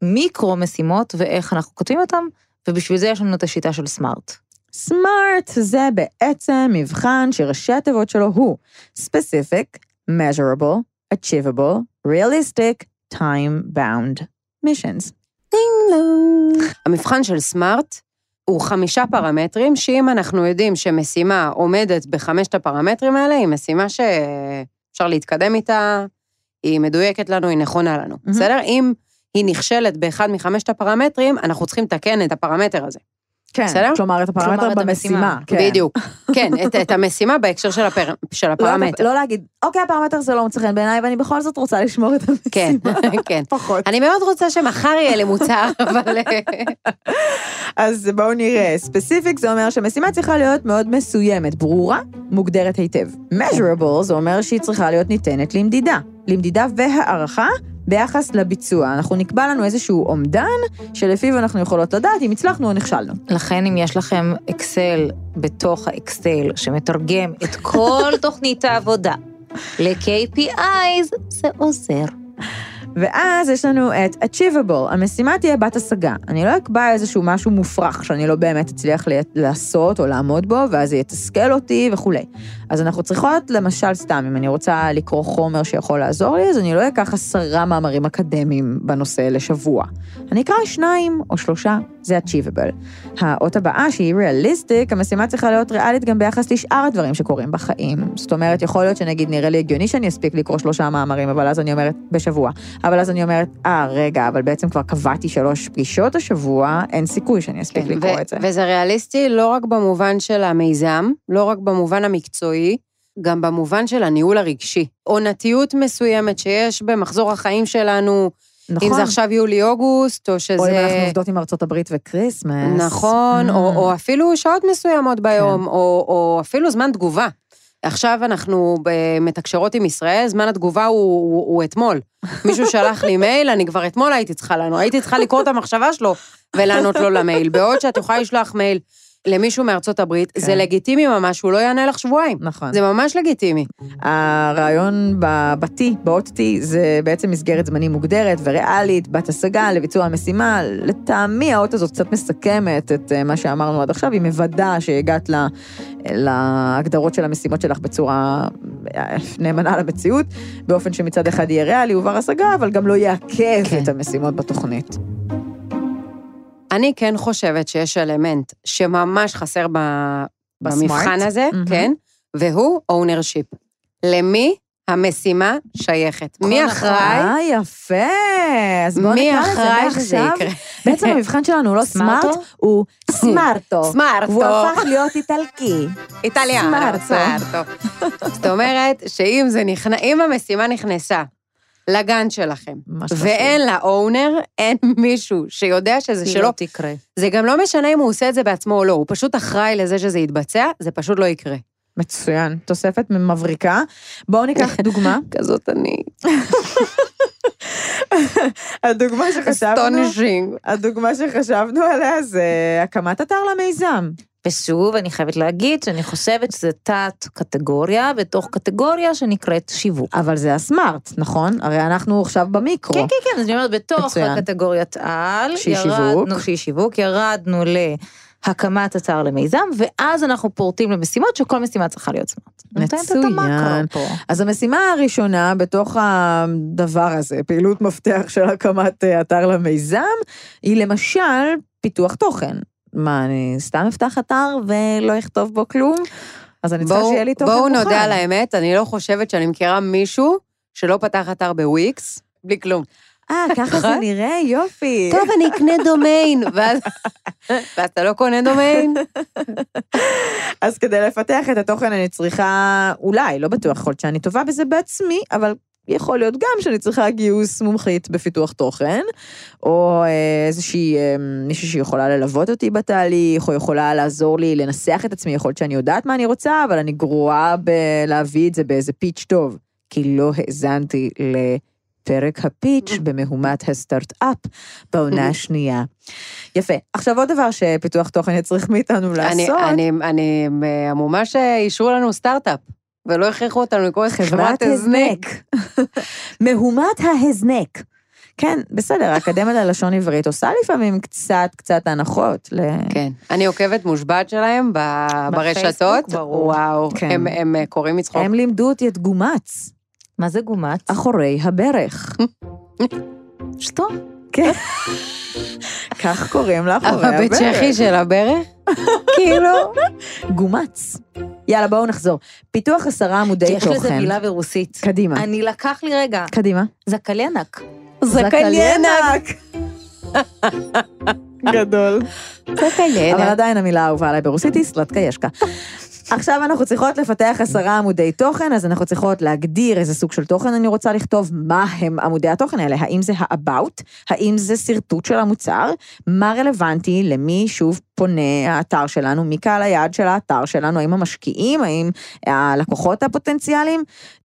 מיקרו משימות ואיך אנחנו כותבים אותן, ובשביל זה יש לנו את השיטה של סמארט. סמארט זה בעצם מבחן שראשי התיבות שלו הוא specific, measurable, achievable, realistic, time-bound missions. המבחן של סמארט הוא חמישה פרמטרים, שאם אנחנו יודעים שמשימה עומדת בחמשת הפרמטרים האלה, היא משימה שאפשר להתקדם איתה, היא מדויקת לנו, היא נכונה לנו, מהמם. בסדר? אם היא נכשלת באחד מחמשת הפרמטרים, אנחנו צריכים לתקן את הפרמטר הזה. כן, בסדר? כלומר, את הפרמטר כלומר, את במשימה. המשימה. כן. בדיוק. כן, את, את המשימה בהקשר של, הפר, של לא, הפרמטר. לא להגיד, אוקיי, הפרמטר הזה לא מוצא חן בעיניי, ואני בכל זאת רוצה לשמור את המשימה. כן, כן. פחות. אני מאוד רוצה שמחר יהיה לי מוצר, אבל... אה, אז בואו נראה. ספציפיק זה אומר שמשימה צריכה להיות מאוד מסוימת, ברורה, מוגדרת היטב. measurable זה אומר שהיא צריכה להיות ניתנת למדידה. למדידה והערכה ביחס לביצוע. אנחנו נקבע לנו איזשהו אומדן, שלפיו אנחנו יכולות לדעת אם הצלחנו או נכשלנו. לכן אם יש לכם אקסל בתוך האקסל שמתרגם את כל תוכנית העבודה ל-KPIs, זה עוזר. ואז יש לנו את achievable, המשימה תהיה בת השגה. אני לא אקבע איזשהו משהו מופרך שאני לא באמת אצליח לעשות או לעמוד בו, ואז זה יתסכל אותי וכולי. אז אנחנו צריכות, למשל, סתם, אם אני רוצה לקרוא חומר שיכול לעזור לי, אז אני לא אקח עשרה מאמרים אקדמיים בנושא לשבוע. אני אקרא שניים או שלושה, זה achievable. האות הבאה, שהיא realistic, המשימה צריכה להיות ריאלית גם ביחס לשאר הדברים שקורים בחיים. זאת אומרת, יכול להיות שנגיד נראה לי הגיוני שאני אספיק לקרוא שלושה מאמרים, אבל אז אני אומרת, בשבוע. אבל אז אני אומרת, אה, רגע, אבל בעצם כבר קבעתי שלוש פגישות השבוע, אין סיכוי שאני אספיק כן, לקרוא ו- את זה. וזה ריאליסטי לא רק במובן של המיזם, לא רק במובן המקצועי, גם במובן של הניהול הרגשי. עונתיות מסוימת שיש במחזור החיים שלנו, נכון. אם זה עכשיו יולי-אוגוסט, או שזה... או אם אנחנו עובדות עם ארצות הברית וכריסמס. נכון, Mm. או, או אפילו שעות מסוימות ביום, או, או אפילו זמן תגובה. עכשיו אנחנו מתקשרות עם ישראל, זמן התגובה הוא, הוא, הוא אתמול. מישהו שלח לי מייל, אני כבר אתמול הייתי צריכה לענות, הייתי צריכה לקרוא את המחשבה שלו ולענות לו למייל. בעוד שאת יכולה לשלוח מייל למישהו מארצות הברית, כן. זה לגיטימי ממש, הוא לא יענה לך שבועיים. נכון. זה ממש לגיטימי. הרעיון ב-T, באות T, זה בעצם מסגרת זמנים מוגדרת וריאלית, בת השגה לביצוע המשימה. לטעמי האות הזאת קצת מסכמת את אה, מה שאמרנו עד עכשיו, היא מוודאה שהגעת ל- להגדרות של המשימות שלך בצורה אה, נאמנה למציאות, באופן שמצד אחד יהיה ריאלי ובר השגה, אבל גם לא יעכב כן. את המשימות בתוכנית. אני כן חושבת שיש אלמנט שממש חסר ב... במבחן הזה, מהמם. כן, והוא ownership. למי המשימה שייכת? מי. אחראי? אה, יפה. אז בואו מי נקרא לזה מעכשיו. יקרה? בעצם המבחן שלנו הוא לא סמארט? הוא סמארטו. סמארטו. והוא הפך להיות איטלקי. איטליאנו, סמארטו. זאת אומרת, שאם המשימה נכנסה לגן שלכם. ואין לה אונר, אין מישהו שיודע שזה זה שלו. לא תקרה. זה גם לא משנה אם הוא עושה את זה בעצמו או לא, הוא פשוט אחראי לזה שזה יתבצע, זה פשוט לא יקרה. מצוין, תוספת מבריקה. בואו ניקח דוגמה. כזאת אני. הדוגמה שחשבנו. הדוגמה שחשבנו עליה זה הקמת אתר למיזם. ושוב, אני חייבת להגיד שאני חושבת שזה תת קטגוריה בתוך קטגוריה שנקראת שיווק. אבל זה הסמארט, נכון? הרי אנחנו עכשיו במיקרו. כן, כן, כן, אז אני אומרת, בתוך מצוין. הקטגוריית על, שהיא שיווק. שהיא שיווק, ירדנו להקמת אתר למיזם, ואז אנחנו פורטים למשימות שכל משימה צריכה להיות סמארט. מצוין. אז המשימה הראשונה בתוך הדבר הזה, פעילות מפתח של הקמת אה, אתר למיזם, היא למשל פיתוח תוכן. מה, אני סתם אפתח אתר ולא אכתוב בו כלום? אז אני צריכה בואו שיהיה לי תוכן בואו מוכן. נודה על האמת, אני לא חושבת שאני מכירה מישהו שלא פתח אתר בוויקס, בלי כלום. אה, ככה זה נראה, יופי. טוב, אני אקנה דומיין, ואז אתה לא קונה דומיין? אז כדי לפתח את התוכן אני צריכה, אולי, לא בטוח, יכול להיות שאני טובה בזה בעצמי, אבל יכול להיות גם שאני צריכה גיוס מומחית בפיתוח תוכן, או אה, איזושהי אה, מישהי שיכולה ללוות אותי בתהליך, או יכולה לעזור לי לנסח את עצמי, יכול להיות שאני יודעת מה אני רוצה, אבל אני גרועה בלהביא את זה באיזה פיץ' טוב, כי לא האזנתי לפרק הפיץ' במהומת הסטארט-אפ בעונה השנייה. יפה. עכשיו עוד דבר שפיתוח תוכן יצריך מאיתנו לעשות. אני אני המומה שאישרו לנו סטארט-אפ, ולא הכריחו אותנו לקרוא לזה חברת הזנק. מהומת ההזנק. כן, בסדר, האקדמיה ללשון עברית עושה לפעמים קצת קצת הנחות. ל... כן. אני עוקבת מושבעת שלהם ב- ברשתות. ברור. וואו, כן. הם- הם אה, קוראים מצחוק. הם לימדו אותי את גומץ, מה זה גומץ? אחורי הברך. שטו. כן. כך קוראים לאחורי אבל הברך. בצ'כי של הברך? כאילו? גומץ. יאללה, בואו נחזור. פיתוח עשרה עמודי יש תוכן. לזה מילה ברוסית. קדימה. אני לקח לי רגע, קדימה. זקלינק. זקליינק. גדול. אבל עדיין המילה האהובה עליי ברוסית היא סלטקיישקה. עכשיו אנחנו צריכות לפתח עשרה עמודי תוכן, אז אנחנו צריכות להגדיר איזה סוג של תוכן אני רוצה לכתוב, מה הם עמודי התוכן האלה, האם זה ה-about, האם זה שרטוט של המוצר, מה רלוונטי? למי שוב פונה האתר שלנו, מי קהל היעד של האתר שלנו, האם המשקיעים, האם הלקוחות הפוטנציאליים.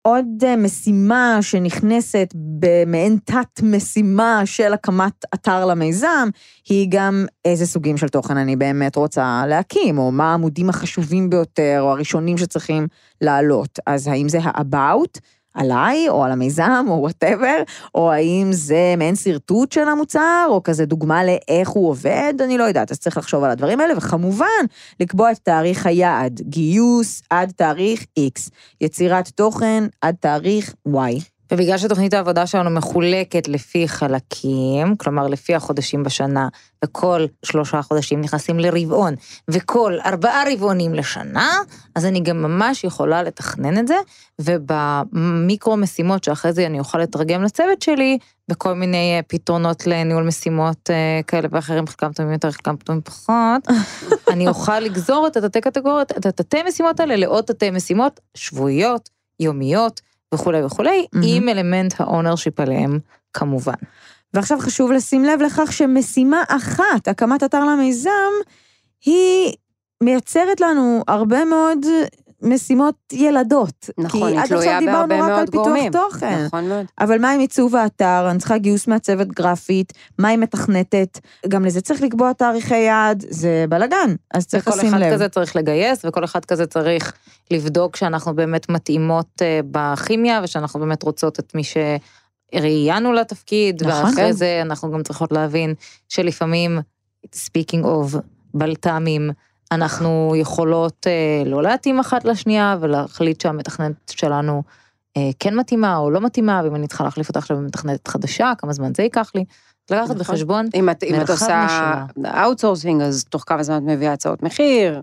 עוד אה, משימה שנכנסת במעין תת-משימה של הקמת אתר למיזם, היא גם איזה סוגים של תוכן אני באמת רוצה להקים, או מה העמודים החשובים ביותר, או הראשונים שצריכים לעלות. אז האם זה ה-about עליי, או על המיזם, או וואטאבר, או האם זה מעין שרטוט של המוצר, או כזה דוגמה לאיך הוא עובד, אני לא יודעת, אז צריך לחשוב על הדברים האלה, וכמובן, לקבוע את תאריך היעד, גיוס עד תאריך X, יצירת תוכן עד תאריך Y. ובגלל שתוכנית העבודה שלנו מחולקת לפי חלקים, כלומר לפי החודשים בשנה, וכל שלושה חודשים נכנסים לרבעון, וכל ארבעה רבעונים לשנה, אז אני גם ממש יכולה לתכנן את זה, ובמיקרו משימות שאחרי זה אני אוכל לתרגם לצוות שלי, בכל מיני אה, פתרונות לניהול משימות אה, כאלה ואחרים, חלקם טובים יותר, חלקם טובים פחות, אני אוכל לגזור את התתי קטגוריות, את התתי משימות האלה לעוד תתי משימות שבועיות, יומיות, וכולי וכולי, מהמם. עם אלמנט ה ownership עליהם, כמובן. ועכשיו חשוב לשים לב לכך שמשימה אחת, הקמת אתר למיזם, היא מייצרת לנו הרבה מאוד משימות ילדות. נכון, כי היא עד עכשיו תלויה דיברנו בהרבה רק על מאוד פיתוח גורמים. תוכן. נכון מאוד. אבל מה עם עיצוב האתר? אני צריכה גיוס מהצוות גרפית, מה היא מתכנתת? גם לזה צריך לקבוע תאריכי יעד, זה בלאגן, אז צריך וכל לשים אחד לב. כזה צריך לגייס, וכל אחד כזה צריך לבדוק שאנחנו באמת מתאימות אה, בכימיה, ושאנחנו באמת רוצות את מי שראיינו לתפקיד, נכון. ואחרי זה אנחנו גם צריכות להבין שלפעמים, speaking of בלת"מים, אנחנו יכולות אה, לא להתאים אחת לשנייה, ולהחליט שהמתכננת שלנו אה, כן מתאימה או לא מתאימה, ואם אני צריכה להחליף אותה עכשיו במתכננת חדשה, כמה זמן זה ייקח לי. לקחת נכון. בחשבון אם את, אם את מרחב עושה outsourcing, אז תוך כמה זמן את מביאה הצעות מחיר.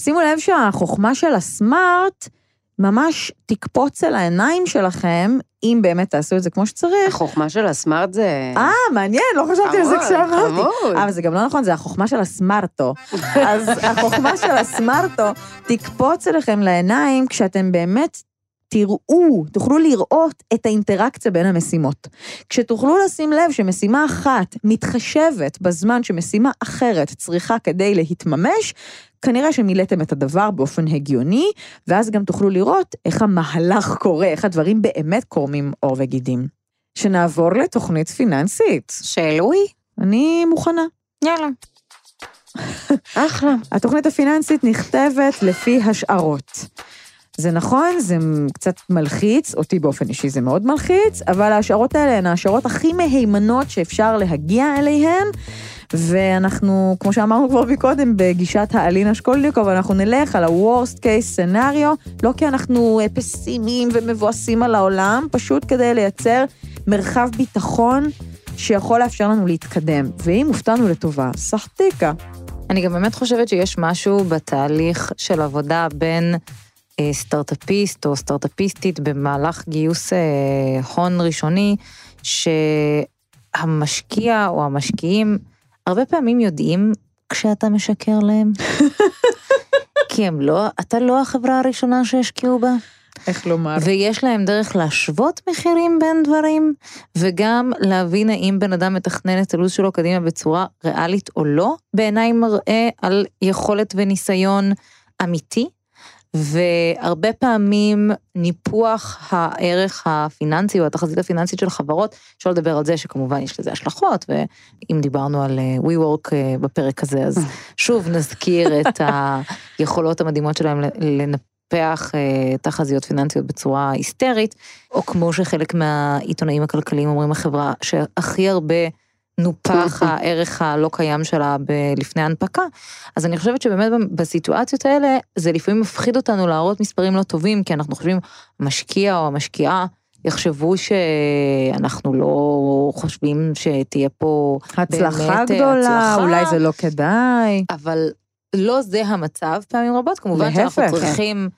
שימו לב שהחוכמה של ה SMART ממש תקפוץ אל העיניים שלכם, אם באמת תעשו את זה כמו שצריך. החוכמה של הסמארט זה... אה, מעניין, לא חשבתי על זה כשאמרתי. אבל זה גם לא נכון, זה החוכמה של הסמארטו. אז החוכמה של הסמארטו תקפוץ אליכם לעיניים כשאתם באמת תראו, תוכלו לראות את האינטראקציה בין המשימות. כשתוכלו לשים לב שמשימה אחת מתחשבת בזמן שמשימה אחרת צריכה כדי להתממש, כנראה שמילאתם את הדבר באופן הגיוני, ואז גם תוכלו לראות איך המהלך קורה, איך הדברים באמת קורמים עור וגידים. שנעבור לתוכנית פיננסית. שאלוי? אני מוכנה. יאללה. אחלה. התוכנית הפיננסית נכתבת לפי השערות. זה נכון, זה קצת מלחיץ, אותי באופן אישי זה מאוד מלחיץ, אבל ההשערות האלה הן ההשערות הכי מהימנות שאפשר להגיע אליהן, ואנחנו, כמו שאמרנו כבר מקודם, בגישת האלינה שקולניקוב, אנחנו נלך על ה-Worst case scenario, לא כי אנחנו אה, פסימיים ומבואסים על העולם, פשוט כדי לייצר מרחב ביטחון שיכול לאפשר לנו להתקדם. ואם הופתענו לטובה, סחטיקה. אני גם באמת חושבת שיש משהו בתהליך של עבודה בין סטארט-אפיסט או סטארט-אפיסטית במהלך גיוס אה, הון ראשוני, שהמשקיע או המשקיעים הרבה פעמים יודעים כשאתה משקר להם. כי הם לא, אתה לא החברה הראשונה שהשקיעו בה. איך לומר? ויש להם דרך להשוות מחירים בין דברים, וגם להבין האם בן אדם מתכנן את הלו"ז שלו קדימה בצורה ריאלית או לא, בעיניי מראה על יכולת וניסיון אמיתי. והרבה פעמים ניפוח הערך הפיננסי או התחזית הפיננסית של חברות, אפשר לדבר על זה שכמובן יש לזה השלכות, ואם דיברנו על אה, WeWork אה, בפרק הזה, אז שוב נזכיר את היכולות המדהימות שלהם לנפח אה, תחזיות פיננסיות בצורה היסטרית, או כמו שחלק מהעיתונאים הכלכליים אומרים, החברה שהכי הרבה נופח הערך הלא קיים שלה ב- לפני ההנפקה. אז אני חושבת שבאמת בסיטואציות האלה, זה לפעמים מפחיד אותנו להראות מספרים לא טובים, כי אנחנו חושבים, המשקיע או המשקיעה יחשבו שאנחנו לא חושבים שתהיה פה הצלחה באמת, גדולה, הצלחה, אולי זה לא כדאי. אבל לא זה המצב פעמים רבות, כמובן להפך. שאנחנו צריכים...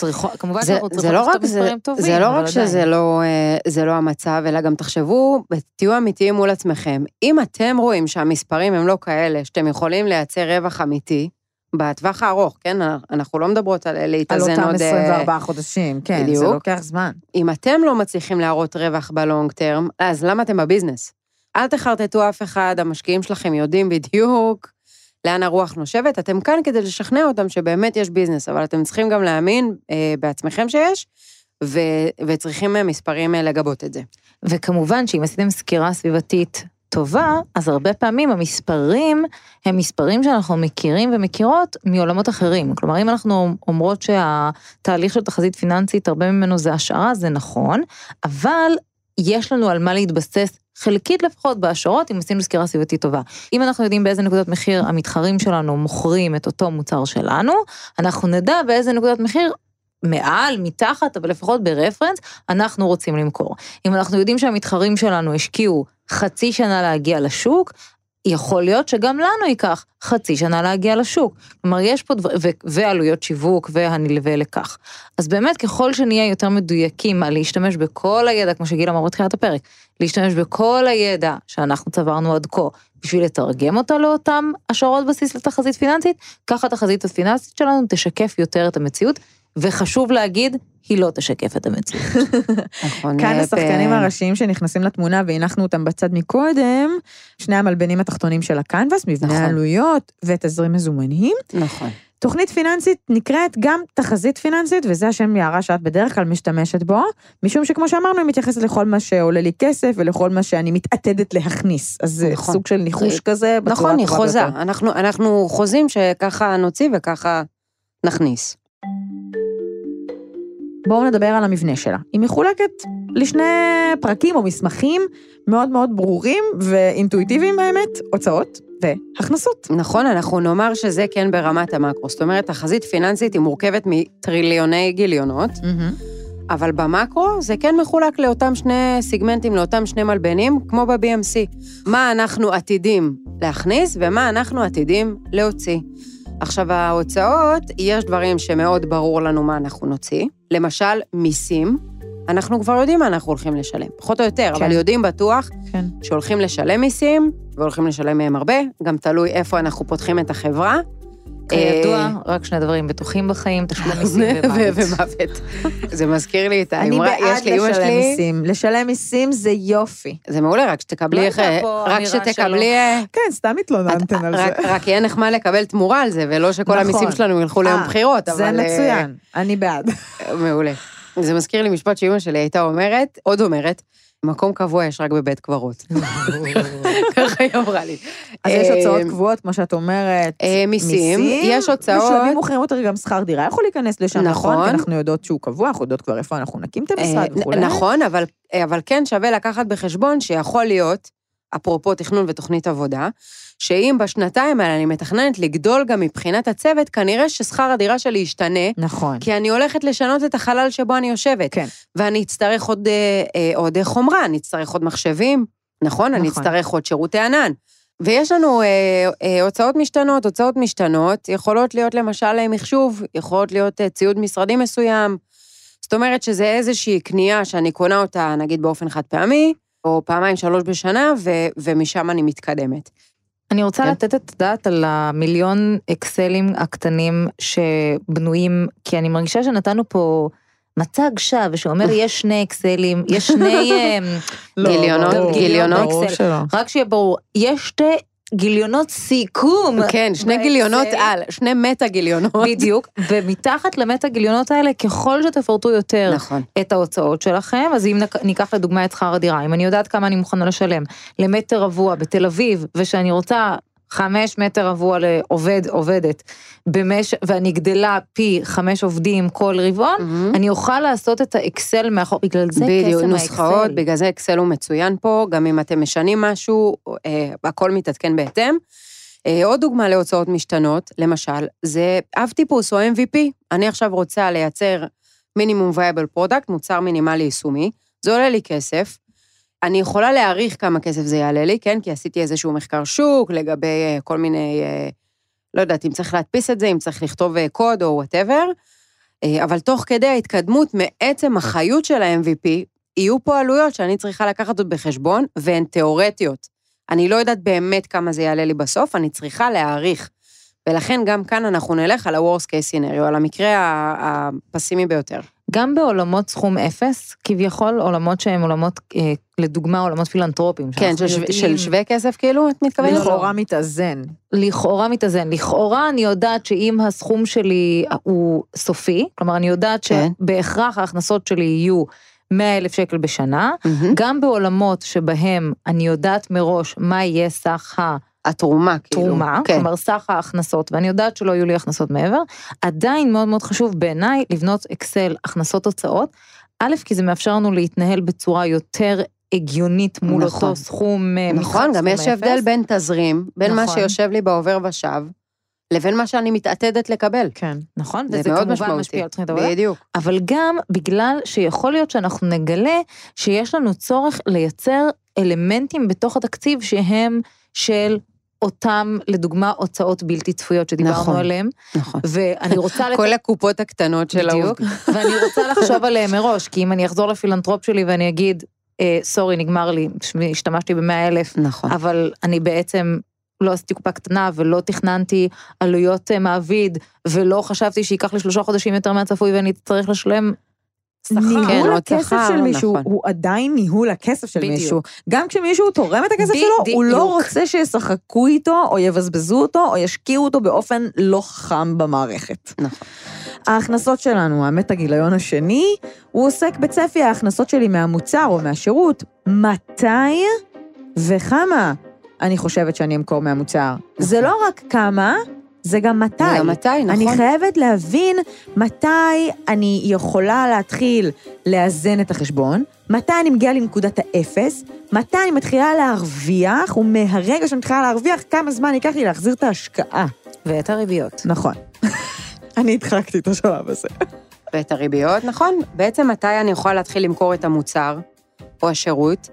צריכו, כמובן זה, שאנחנו זה צריכות לא לכתוב זה, מספרים טובים, זה לא רק שזה עדיין. לא, אה, זה לא המצב, אלא גם תחשבו, תהיו אמיתיים מול עצמכם. אם אתם רואים שהמספרים הם לא כאלה, שאתם יכולים לייצר רווח אמיתי, בטווח הארוך, כן? אנחנו לא מדברות על על להתאזן אותם עוד... אה, 24 חודשים, כן, זה בדיוק. לוקח זמן. אם אתם לא מצליחים להראות רווח בלונג טרם, אז למה אתם בביזנס? אל תחרטטו אף אחד, המשקיעים שלכם יודעים בדיוק לאן הרוח נושבת. אתם כאן כדי לשכנע אותם שבאמת יש ביזנס, אבל אתם צריכים גם להאמין אה, בעצמכם שיש, ו- וצריכים אה, מספרים אה, לגבות את זה. וכמובן שאם עשיתם סקירה סביבתית טובה, אז הרבה פעמים המספרים הם מספרים שאנחנו מכירים ומכירות מעולמות אחרים. כלומר, אם אנחנו אומרות שהתהליך של תחזית פיננסית, הרבה ממנו זה השערה, זה נכון, אבל יש לנו על מה להתבסס. חלקית לפחות בהשערות, אם עשינו סקירה סביבתית טובה. אם אנחנו יודעים באיזה נקודת מחיר המתחרים שלנו מוכרים את אותו מוצר שלנו, אנחנו נדע באיזה נקודת מחיר מעל, מתחת, אבל לפחות ברפרנס, אנחנו רוצים למכור. אם אנחנו יודעים שהמתחרים שלנו השקיעו חצי שנה להגיע לשוק, יכול להיות שגם לנו ייקח חצי שנה להגיע לשוק. כלומר, יש פה דבר, ועלויות שיווק והנלווה לכך. אז באמת, ככל שנהיה יותר מדויקים על להשתמש בכל הידע, כמו שגיל אמר בתחילת הפרק, להשתמש בכל הידע שאנחנו צברנו עד כה, בשביל לתרגם אותה לאותם השערות בסיס לתחזית פיננסית, ככה התחזית הפיננסית שלנו תשקף יותר את המציאות, וחשוב להגיד, היא לא תשקף את המציאות. נכון. כאן אה, השחקנים הראשיים שנכנסים לתמונה והנחנו אותם בצד מקודם, שני המלבנים התחתונים של הקנבס, מבנה נכון. העלויות ותזרים מזומנים. נכון. תוכנית פיננסית נקראת גם תחזית פיננסית, וזה השם יערה שאת בדרך כלל משתמשת בו, משום שכמו שאמרנו, היא מתייחסת לכל מה שעולה לי כסף ולכל מה שאני מתעתדת להכניס. אז זה נכון. סוג של ניחוש כזה, נכון, היא חוזה. אנחנו, אנחנו חוזים שככה נוציא וככה נכניס. בואו נדבר על המבנה שלה. היא מחולקת לשני פרקים או מסמכים מאוד מאוד ברורים ואינטואיטיביים באמת, הוצאות והכנסות. נכון, אנחנו נאמר שזה כן ברמת המקרו. זאת אומרת, תחזית פיננסית היא מורכבת מטריליוני גיליונות, אבל במקרו זה כן מחולק לאותם שני סיגמנטים, לאותם שני מלבנים, כמו ב-BMC. מה אנחנו עתידים להכניס ומה אנחנו עתידים להוציא. עכשיו, ההוצאות, יש דברים שמאוד ברור לנו מה אנחנו נוציא. למשל, מיסים. אנחנו כבר יודעים מה אנחנו הולכים לשלם, פחות או יותר, כן. אבל יודעים בטוח כן. שהולכים לשלם מיסים, והולכים לשלם מהם הרבה, גם תלוי איפה אנחנו פותחים את החברה. כידוע, אה, רק שני דברים בטוחים בחיים, תשלום מיסים ומוות. זה מזכיר לי את אני האמרה, בעד יש לי לשלם שלי, מיסים. לשלם מיסים זה יופי. זה מעולה, רק שתקבלי, לא רק שתקבלי, כן, סתם התלוננתן על זה. רק יהיה נחמד לקבל תמורה על זה, ולא שכל נכון. המיסים שלנו ילכו ליום אה, בחירות, זה אבל... אה, מצוין, אני בעד. מעולה. זה מזכיר לי משפט שאימא שלי הייתה אומרת, עוד אומרת, מקום קבוע יש רק בבית קברות. ככה היא אמרה לי. אז יש אה, הוצאות קבועות, כמו שאת אומרת. אה, מיסים, יש הוצאות- בשלבים מאוחרים יותר גם שכר דירה יכול להיכנס לשם, נכון? נכון. כי אנחנו יודעות שהוא קבוע, אנחנו יודעות כבר איפה אנחנו נקים את אה, המשרד וכולי. נכון, אבל כן שווה לקחת בחשבון שיכול להיות, אפרופו תכנון ותוכנית עבודה, שאם בשנתיים האלה אני מתכננת לגדול גם מבחינת הצוות, כנראה ששכר הדירה שלי ישתנה, נכון. כי אני הולכת לשנות את החלל שבו אני יושבת. כן. ואני אצטרך עוד, אה, אה, עוד חומרה, אני אצטרך עוד מחשבים, נכון? אני נכון. אצטרך עוד שירותי ענן. ויש לנו אה, אה, הוצאות משתנות, הוצאות משתנות, יכולות להיות למשל אה, מחשוב, יכולות להיות אה, ציוד משרדי מסוים. זאת אומרת שזה איזושהי קנייה שאני קונה אותה, נגיד באופן חד פעמי, או פעמיים, שלוש בשנה, ו- ומשם אני מתקדמת. אני רוצה כן. לתת את הדעת על המיליון אקסלים הקטנים שבנויים, כי אני מרגישה שנתנו פה מצג שווא שאומר יש שני אקסלים, יש שני... אמ, לא, גיליונות, גיליונות. רק שיהיה ברור, יש שתי גיליונות סיכום. כן, שני באקסל. גיליונות על, שני מטה גיליונות. בדיוק, ומתחת למטה גיליונות האלה, ככל שתפרטו יותר נכון. את ההוצאות שלכם, אז אם ניקח לדוגמה את שכר הדירה, אם אני יודעת כמה אני מוכנה לשלם למטר רבוע בתל אביב, ושאני רוצה חמש מטר רבוע לעובד, עובדת, במש... ואני גדלה פי חמש עובדים כל רבעון, מהמם. אני אוכל לעשות את האקסל מאחור, בגלל זה בדיוק, קסם נוסחאות, האקסל. בגלל זה אקסל הוא מצוין פה, גם אם אתם משנים משהו, אה, הכל מתעדכן בהתאם. אה, עוד דוגמה להוצאות משתנות, למשל, זה אב טיפוס או MVP. אני עכשיו רוצה לייצר minimum viable product, מוצר מינימלי יישומי, זה עולה לי כסף. אני יכולה להעריך כמה כסף זה יעלה לי, כן? כי עשיתי איזשהו מחקר שוק לגבי אה, כל מיני, אה, לא יודעת, אם צריך להדפיס את זה, אם צריך לכתוב אה, קוד או whatever. אבל תוך כדי ההתקדמות מעצם החיות של ה-MVP, יהיו פה עלויות שאני צריכה לקחת עוד בחשבון, והן תיאורטיות. אני לא יודעת באמת כמה זה יעלה לי בסוף, אני צריכה להעריך. ולכן גם כאן אנחנו נלך על ה-Worst case scenario, על המקרה ה- הפסימי ביותר. גם בעולמות סכום אפס, כביכול עולמות שהם עולמות, אה, לדוגמה עולמות פילנטרופיים. כן, של, שו- יודעים- של שווה כסף כאילו, את מתכוונת? לכאורה מתאזן. לכאורה מתאזן. לכאורה אני יודעת שאם הסכום שלי הוא סופי, כלומר אני יודעת כן. שבהכרח ההכנסות שלי יהיו 100 אלף שקל בשנה, מהמם. גם בעולמות שבהם אני יודעת מראש מה יהיה סך התרומה, כאילו. התרומה, כן. כלומר סך ההכנסות, ואני יודעת שלא יהיו לי הכנסות מעבר, עדיין מאוד מאוד חשוב בעיניי לבנות אקסל הכנסות הוצאות, א', כי זה מאפשר לנו להתנהל בצורה יותר הגיונית מול נכון. אותו סכום אה, נכון, גם יש הבדל. בין תזרים, בין מה נכון. שיושב לי בעובר ושב, לבין מה שאני מתעתדת לקבל. כן. נכון, זה וזה מאוד כמובן משמעותי. משפיע על תוכנית עבודה. בדיוק. אבל גם בגלל שיכול להיות שאנחנו נגלה שיש לנו צורך לייצר אלמנטים בתוך התקציב שהם של אותם, לדוגמה, הוצאות בלתי צפויות שדיברנו נכון. עליהן, נכון. ואני רוצה... לת- כל הקופות הקטנות של בדיוק, העובדים. ואני רוצה לחשוב עליהם מראש, כי אם אני אחזור לפילנטרופ שלי ואני אגיד, אה, סורי, נגמר לי, השתמשתי ב-100 אלף, נכון. אבל אני בעצם לא עשיתי קופה קטנה ולא תכננתי עלויות אה, מעביד, ולא חשבתי שייקח לי שלושה חודשים יותר מהצפוי ואני אצטרך לשלם שכר. כן, ניהול עוד הכסף שכר, של מישהו נכון. הוא עדיין ניהול הכסף של בדיוק. מישהו. גם כשמישהו תורם את הכסף שלו, הוא בדיוק. לא רוצה שישחקו איתו, או יבזבזו אותו, או ישקיעו אותו באופן לא חכם במערכת. נכון. ההכנסות שלנו, האמת הגיליון השני, הוא עוסק בצפי ההכנסות שלי מהמוצר או מהשירות. מתי וכמה אני חושבת שאני אמכור מהמוצר. זה לא רק כמה, זה גם מתי. זה גם מתי, נכון. אני חייבת להבין מתי אני יכולה להתחיל לאזן את החשבון, מתי אני מגיעה לנקודת האפס, מתי אני מתחילה להרוויח, ומהרגע שאני מתחילה להרוויח, כמה זמן ייקח לי להחזיר את ההשקעה. ואת הריביות. נכון. אני הדחקתי את השלב הזה. ואת הריביות, נכון. בעצם מתי אני יכולה להתחיל למכור את המוצר או השירות?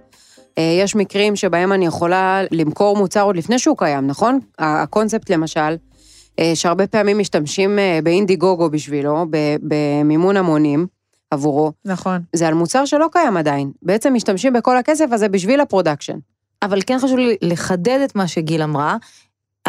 אה, יש מקרים שבהם אני יכולה למכור מוצר עוד לפני שהוא קיים, נכון? הקונספט למשל, שהרבה פעמים משתמשים אה, ב Indiegogo בשבילו, ב- במימון המונים עבורו, נכון. זה על מוצר שלא קיים עדיין. בעצם משתמשים בכל הכסף הזה בשביל ה production. אבל כן חשוב לי לחדד את מה שגיל אמרה.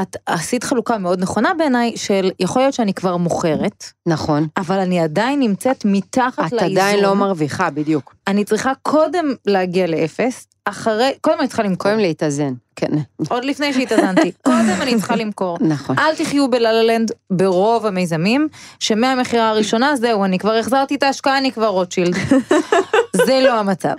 את עשית חלוקה מאוד נכונה בעיניי, של יכול להיות שאני כבר מוכרת, נכון. אבל אני עדיין נמצאת מתחת את לאיזון. עדיין לא מרוויחה, בדיוק. אני צריכה קודם להגיע לאפס, אחרי, קודם אני צריכה למכור, קודם להתאזן, כן, עוד לפני שהתאזנתי, קודם אני צריכה למכור. נכון. אל תחיו ב La La Land ברוב המיזמים, שמהמכירה הראשונה, זהו, אני כבר החזרתי את ההשקעה, אני כבר רוטשילד. זה לא המצב.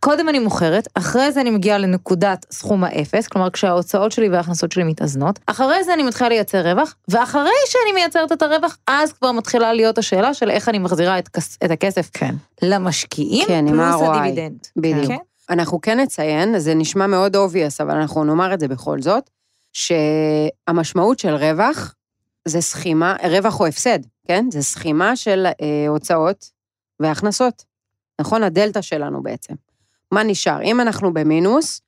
קודם אני מוכרת, אחרי זה אני מגיעה לנקודת סכום האפס, כלומר כשההוצאות שלי וההכנסות שלי מתאזנות, אחרי זה אני מתחילה לייצר רווח, ואחרי שאני מייצרת את הרווח, אז כבר מתחילה להיות השאלה של איך אני מחזירה את, כס, את הכסף כן. למשקיעים, כן, פלוס. הדיבידנד. בדיוק. כן? אנחנו כן נציין, זה נשמע מאוד obvious, אבל אנחנו נאמר את זה בכל זאת, שהמשמעות של רווח זה סכימה, רווח או הפסד, כן? זה סכימה של אה, הוצאות והכנסות. נכון? הדלתא שלנו בעצם. מה נשאר? אם אנחנו במינוס,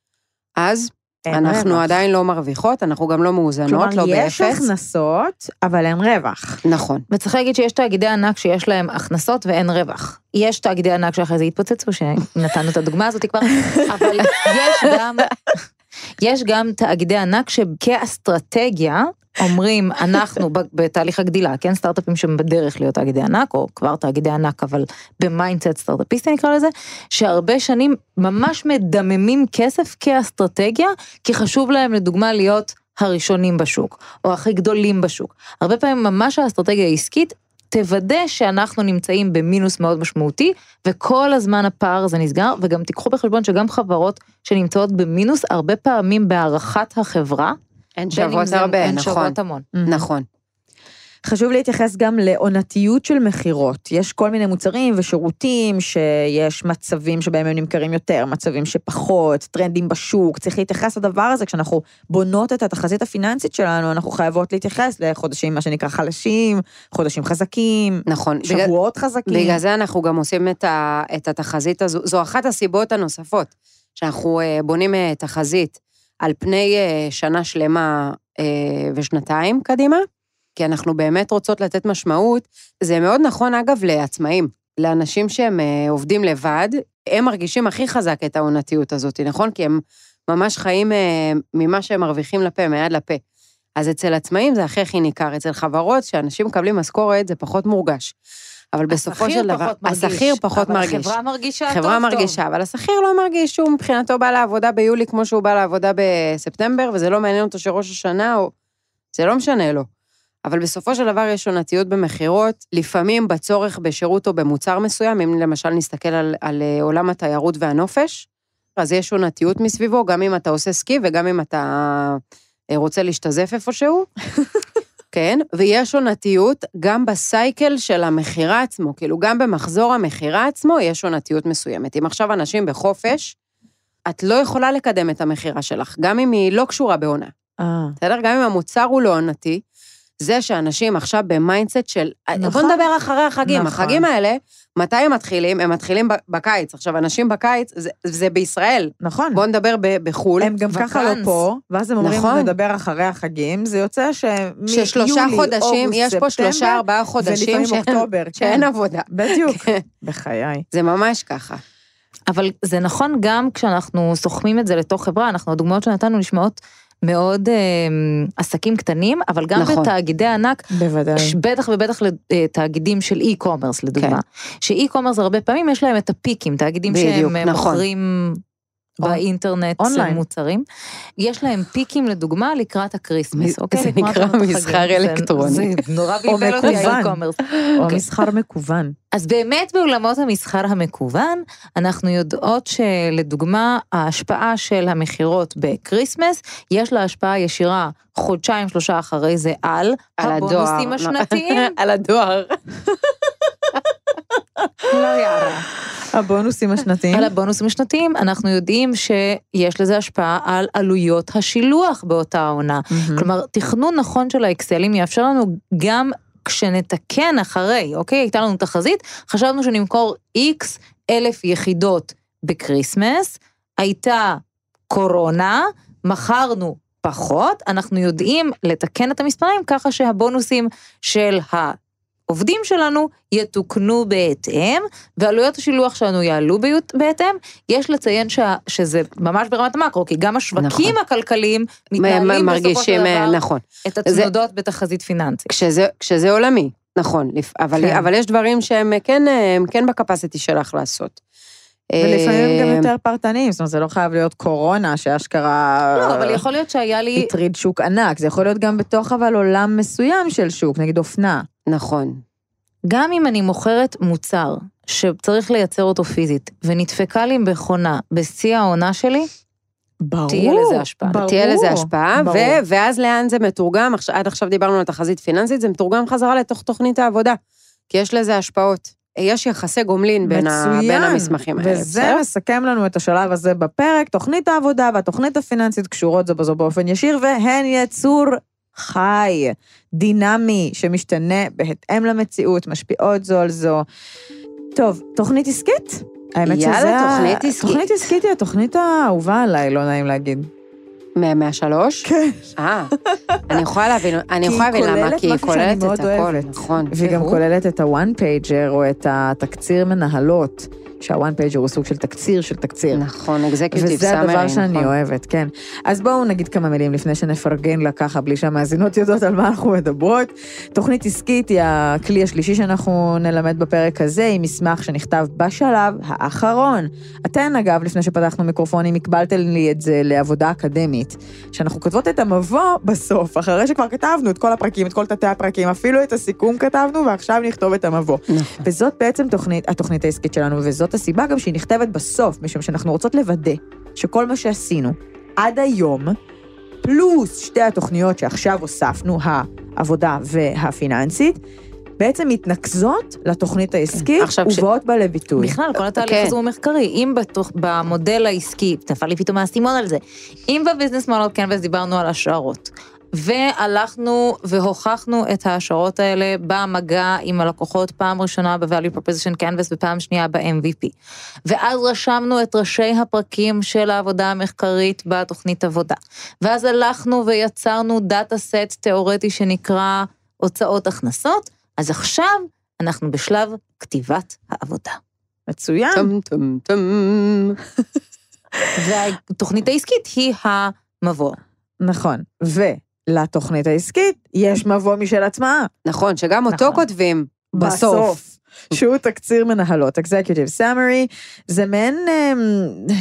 אז אנחנו רווח. עדיין לא מרוויחות, אנחנו גם לא מאוזנות, כלומר, לא יש באפס. הכנסות, אבל אין רווח. נכון. וצריך להגיד שיש תאגידי ענק שיש להם הכנסות ואין רווח. יש תאגידי ענק שאחרי זה התפוצצו, שנתנו את הדוגמה הזאת כבר, אבל יש גם, יש גם תאגידי ענק שכאסטרטגיה אומרים, אנחנו בתהליך הגדילה, כן, סטארט-אפים שהם בדרך להיות תאגידי ענק, או כבר תאגידי ענק, אבל ב mindset סטארט-אפיסטי נקרא לזה, שהרבה שנים ממש מדממים כסף כאסטרטגיה, כי חשוב להם לדוגמה להיות הראשונים בשוק, או הכי גדולים בשוק. הרבה פעמים ממש האסטרטגיה העסקית תוודא שאנחנו נמצאים במינוס מאוד משמעותי, וכל הזמן הפער הזה נסגר, וגם תיקחו בחשבון שגם חברות שנמצאות במינוס, הרבה פעמים בהערכת החברה, אין שוות הרבה, הן נכון. שוות המון. נכון. חשוב להתייחס גם לעונתיות של מכירות. יש כל מיני מוצרים ושירותים שיש מצבים שבהם הם נמכרים יותר, מצבים שפחות, טרנדים בשוק. צריך להתייחס לדבר הזה כשאנחנו בונות את התחזית הפיננסית שלנו, אנחנו חייבות להתייחס לחודשים, מה שנקרא חלשים, חודשים חזקים, נכון. בגלל- שבועות חזקים. בגלל זה אנחנו גם עושים את, ה, את התחזית הזו, זו אחת הסיבות הנוספות, שאנחנו אה, בונים אה, תחזית על פני אה, שנה שלמה ושנתיים קדימה, כי אנחנו באמת רוצות לתת משמעות. זה מאוד נכון, אגב, לעצמאים, לאנשים שהם אה, עובדים לבד, הם מרגישים הכי חזק את העונתיות הזאת, נכון? כי הם ממש חיים אה, ממה שהם מרוויחים לפה, מיד לפה. אז אצל עצמאים זה הכי הכי ניכר, אצל חברות, שאנשים מקבלים משכורת, זה פחות מורגש. אבל בסופו של דבר, מרגיש, השכיר פחות מרגיש. אבל החברה מרגישה טוב חברה טוב. מרגישה, אבל השכיר לא מרגיש שהוא מבחינתו בא לעבודה ביולי כמו שהוא בא לעבודה בספטמבר, וזה לא מעניין אותו שראש השנה, או... זה לא משנה לו. אבל בסופו של דבר יש עונתיות במכירות, לפעמים בצורך בשירות או במוצר מסוים, אם למשל נסתכל על, על אה, עולם התיירות והנופש, אז יש עונתיות מסביבו, גם אם אתה עושה סקי וגם אם אתה אה, רוצה להשתזף איפשהו. כן, ויש עונתיות גם ב cycle של המכירה עצמו, כאילו גם במחזור המכירה עצמו יש עונתיות מסוימת. אם עכשיו אנשים בחופש, את לא יכולה לקדם את המכירה שלך, גם אם היא לא קשורה בעונה. אה, בסדר? גם אם המוצר הוא לא עונתי, זה שאנשים עכשיו ב mindset של... נכון. בוא נדבר אחרי החגים. נכון. החגים האלה, מתי הם מתחילים? הם מתחילים בקיץ. עכשיו, אנשים בקיץ, זה, זה בישראל. נכון. בואו נדבר ב- בחו"ל. הם גם ככה לא. פה, ואז הם אומרים, נכון. נדבר אחרי החגים, זה יוצא שמיולי, ששלושה חודשים, יש פה שלושה, ארבעה חודשים ולפעמים שאין- אוקטובר, שאין כן. עבודה. בדיוק, כן. בחיי. זה ממש ככה. אבל זה נכון גם כשאנחנו סוכמים את זה לתוך חברה, אנחנו, הדוגמאות שנתנו נשמעות מאוד אה, עסקים קטנים, אבל גם נכון. בתאגידי ענק, בוודאי. בטח ובטח לתאגידים של אי-קומרס לדוגמה, שאי-קומרס הרבה פעמים יש להם את הפיקים, תאגידים בדיוק, שהם אה, נכון. מוכרים באינטרנט אונליין. מוצרים, יש להם peak ים לדוגמה לקראת ה Christmas, אוקיי? זה נקרא. מסחר אלקטרוני. זה נורא בלבל אותי. ה e-commerce. או אוקיי. מסחר מקוון. אז באמת בעולמות המסחר המקוון, אנחנו יודעות שלדוגמה, ההשפעה של המכירות ב Christmas, יש לה השפעה ישירה חודשיים שלושה אחרי זה על, על הדואר. הבונוסים השנתיים. על הדואר. לא. הבונוסים השנתיים. על הבונוסים השנתיים, אנחנו יודעים שיש לזה השפעה על עלויות השילוח באותה העונה. מהמם. כלומר, תכנון נכון של האקסלים יאפשר לנו גם כשנתקן אחרי, אוקיי? הייתה לנו תחזית, חשבנו שנמכור איקס אלף יחידות ב Christmas, הייתה קורונה, מכרנו פחות, אנחנו יודעים לתקן את המספרים ככה שהבונוסים של העובדים שלנו יתוקנו בהתאם, ועלויות השילוח שלנו יעלו ביות- בהתאם. יש לציין שה, שזה ממש ברמת המקרו, כי גם השווקים נכון. הכלכליים מתנהלים בסופו של מרגישים, אה, דבר נכון. את התנודות בתחזית פיננסית. כשזה, כשזה עולמי, נכון, לפ- אבל, כן. אבל יש דברים שהם כן, הם כן בקפסיטי שלך לעשות. ולפעמים גם אה, יותר פרטניים, זאת אומרת, זה לא חייב להיות קורונה, שאשכרה... לא, אבל יכול להיות שהיה לי... הטריד שוק ענק, זה יכול להיות גם בתוך אבל עולם מסוים של שוק, נגיד אופנה. נכון. גם אם אני מוכרת מוצר שצריך לייצר אותו פיזית, ונדפקה לי מכונה בשיא העונה שלי, ברור. תהיה לזה השפעה. ברור. תהיה לזה השפעה, ברור. ו- ואז לאן זה מתורגם? עד עכשיו דיברנו על תחזית פיננסית, זה מתורגם חזרה לתוך תוכנית העבודה, כי יש לזה השפעות. יש יחסי גומלין בין, ה-. בין המסמכים האלה, וזה בסדר? מסכם לנו את השלב הזה בפרק. תוכנית העבודה והתוכנית הפיננסית קשורות זו בזו באופן ישיר, והן יצור חי, דינמי, שמשתנה בהתאם למציאות, משפיעות זו על זו. טוב, תוכנית עסקית? האמת יאללה, שזה... ה- תוכנית עסקית. תוכנית עסקית היא התוכנית האהובה עליי, לא נעים להגיד. מה- מהשלוש? כן. אה, אני יכולה להבין, אני יכולה להבין למה, כי היא כוללת את הכל. נכון. והיא גם? כוללת את ה-one pager או את התקציר מנהלות, שה-one pager הוא סוג של תקציר של תקציר. נכון, אקזקיוטיב וזה הדבר סאמרי, שאני נכון. אוהבת, כן. אז בואו נגיד כמה מילים לפני שנפרגן לה ככה, בלי שהמאזינות יודעות על מה אנחנו מדברות. תוכנית עסקית היא הכלי השלישי שאנחנו נלמד בפרק הזה, היא מסמך שנכתב בשלב האחרון. אתן, אגב, לפני שפתחנו מיקרופונים, הקבלתם לי את זה לעבודה אקדמית, שאנחנו כותבות את המבוא בסוף, אחרי שכבר כתבנו את כל הפרקים, את כל תתי הפרקים, אפילו את הסיכום כתבנו, ועכשיו נכתוב את המבוא. נכון. וזאת בעצם תוכנית, התוכנית העסקית שלנו, וזאת הסיבה גם שהיא נכתבת בסוף, משום שאנחנו רוצות לוודא שכל מה שעשינו עד היום, פלוס שתי התוכניות שעכשיו הוספנו, העבודה והפיננסית, בעצם מתנקזות לתוכנית העסקית כש- ובאות בה לביטוי. בכלל, כל התהליך כן. הזה הוא מחקרי. אם בתוך, במודל העסקי, נפל לי פתאום האסימון על זה, אם בביזנס מודל קנבס דיברנו על השערות, והלכנו והוכחנו את ההשערות האלה במגע עם הלקוחות פעם ראשונה ב-value proposition canvas ופעם שנייה ב-MVP. ואז רשמנו את ראשי הפרקים של העבודה המחקרית בתוכנית עבודה. ואז הלכנו ויצרנו דאטה סט תיאורטי שנקרא הוצאות הכנסות, אז עכשיו אנחנו בשלב כתיבת העבודה. מצוין. טום טום טום. והתוכנית העסקית היא המבוא. נכון. ולתוכנית העסקית יש מבוא משל עצמה. נכון, שגם אותו נכון. כותבים בסוף. שהוא תקציר מנהלות, Executive Summary, זה מעין, אמ,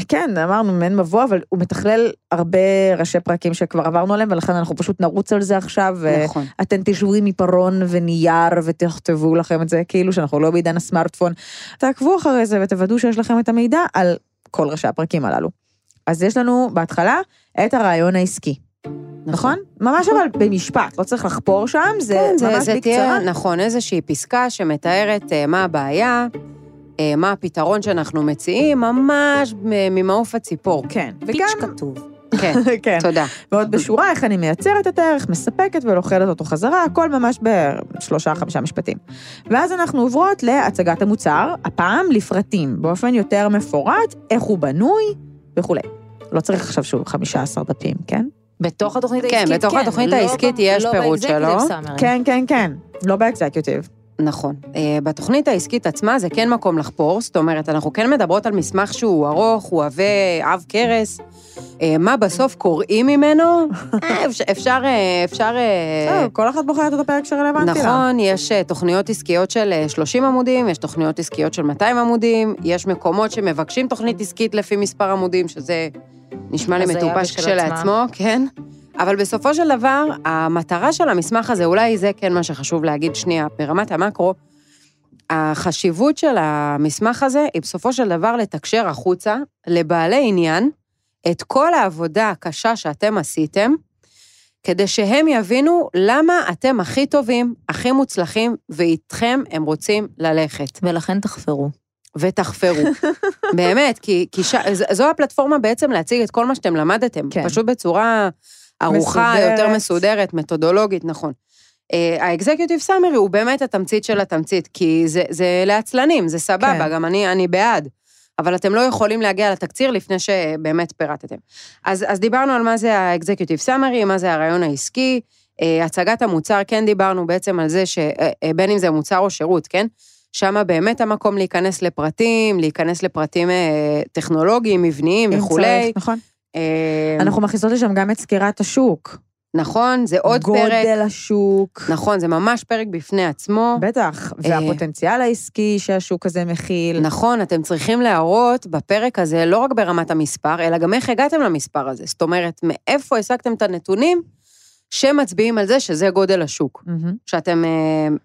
כן, אמרנו מעין מבוא, אבל הוא מתכלל הרבה ראשי פרקים שכבר עברנו עליהם, ולכן אנחנו פשוט נרוץ על זה עכשיו, נכון. ואתם תשבו עם עיפרון ונייר ותכתבו לכם את זה, כאילו שאנחנו לא בעידן הסמארטפון. תעקבו אחרי זה ותוודאו שיש לכם את המידע על כל ראשי הפרקים הללו. אז יש לנו בהתחלה את הרעיון העסקי. נכון? ממש אבל במשפט, לא צריך לחפור שם, זה כן, זה, ממש זה בקצרה. תהיה, נכון, איזושהי פסקה שמתארת אה, מה הבעיה, אה, מה הפתרון שאנחנו מציעים, ממש מ- ממעוף הציפור. כן, פיץ' וגם, כתוב. כן, כן, תודה. ועוד בשורה איך אני מייצרת את הערך, מספקת ולוכדת אותו חזרה, הכל ממש בשלושה, חמישה משפטים. ואז אנחנו עוברות להצגת המוצר, הפעם לפרטים, באופן יותר מפורט, איך הוא בנוי וכולי. לא צריך עכשיו שהוא 15 דפים, כן? בתוך התוכנית כן, העסקית, בתוך התוכנית לא העסקית ב- יש לא פירוט ב-executive שלו. summary. כן, כן, כן, לא באקזקיוטיב. נכון. אה, בתוכנית העסקית עצמה זה כן מקום לחפור, זאת אומרת, אנחנו כן מדברות על מסמך שהוא ארוך, הוא עבה עב כרס. אה, מה בסוף קוראים ממנו? אה, אפשר, אפשר, אה, אפשר... אה, טוב, כל אחת בוחרת את הפרק שרלוונטי לה. נכון, יש אה, תוכניות עסקיות של אה, 30 עמודים, יש תוכניות עסקיות של 200 עמודים, יש מקומות שמבקשים תוכנית עסקית לפי מספר עמודים, שזה נשמע לי מטופש כשלעצמו, כן. אבל בסופו של דבר, המטרה של המסמך הזה, אולי זה כן מה שחשוב להגיד שנייה, ברמת המקרו, החשיבות של המסמך הזה היא בסופו של דבר לתקשר החוצה לבעלי עניין את כל העבודה הקשה שאתם עשיתם, כדי שהם יבינו למה אתם הכי טובים, הכי מוצלחים, ואיתכם הם רוצים ללכת. ולכן תחפרו. ותחפרו. באמת, כי, כי ש... זו הפלטפורמה בעצם להציג את כל מה שאתם למדתם, כן. פשוט בצורה ערוכה, מסודרת. יותר מסודרת, מתודולוגית, נכון. האקזקיוטיב סאמרי הוא באמת התמצית של התמצית, כי זה, זה לעצלנים, זה סבבה, כן. גם אני, אני בעד. אבל אתם לא יכולים להגיע לתקציר לפני שבאמת פירטתם. אז, אז דיברנו על מה זה האקזקיוטיב סאמרי, מה זה הרעיון העסקי, אה, הצגת המוצר, כן דיברנו בעצם על זה שבין אם זה מוצר או שירות, כן? שם באמת המקום להיכנס לפרטים, להיכנס לפרטים אה, טכנולוגיים, מבניים וכולי. צריך, נכון. אה, אנחנו מכניסות לשם גם את סקירת השוק. נכון, זה עוד פרק. גודל השוק. נכון, זה ממש פרק בפני עצמו. בטח, והפוטנציאל העסקי שהשוק הזה מכיל. נכון, אתם צריכים להראות בפרק הזה, לא רק ברמת המספר, אלא גם איך הגעתם למספר הזה. זאת אומרת, מאיפה השגתם את הנתונים שמצביעים על זה שזה גודל השוק, מהמם. שאתם אה,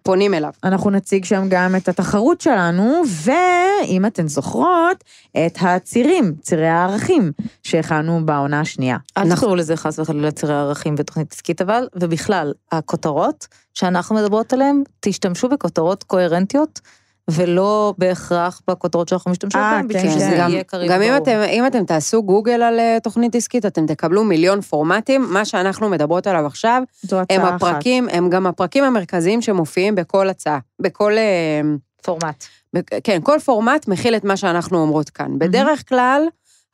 פונים אליו. אנחנו נציג שם גם את התחרות שלנו, ואם אתן זוכרות, את הצירים, צירי הערכים, שהכנו בעונה השנייה. אל תקראו לזה חס וחלילה צירי ערכים בתוכנית עסקית אבל, ובכלל, הכותרות שאנחנו מדברות עליהן, תשתמשו בכותרות קוהרנטיות, ולא בהכרח בכותרות שאנחנו משתמשות אה, בהן, בשביל כן. שזה יהיה קריא גם אם. אתם, אם אתם תעשו גוגל על אה, תוכנית עסקית, אתם תקבלו מיליון פורמטים. מה שאנחנו מדברות עליו עכשיו, הם הצעה אחת. הפרקים, הם גם הפרקים המרכזיים שמופיעים בכל הצעה. בכל... אה, פורמט. כן, כל פורמט מכיל את מה שאנחנו אומרות כאן. בדרך כלל,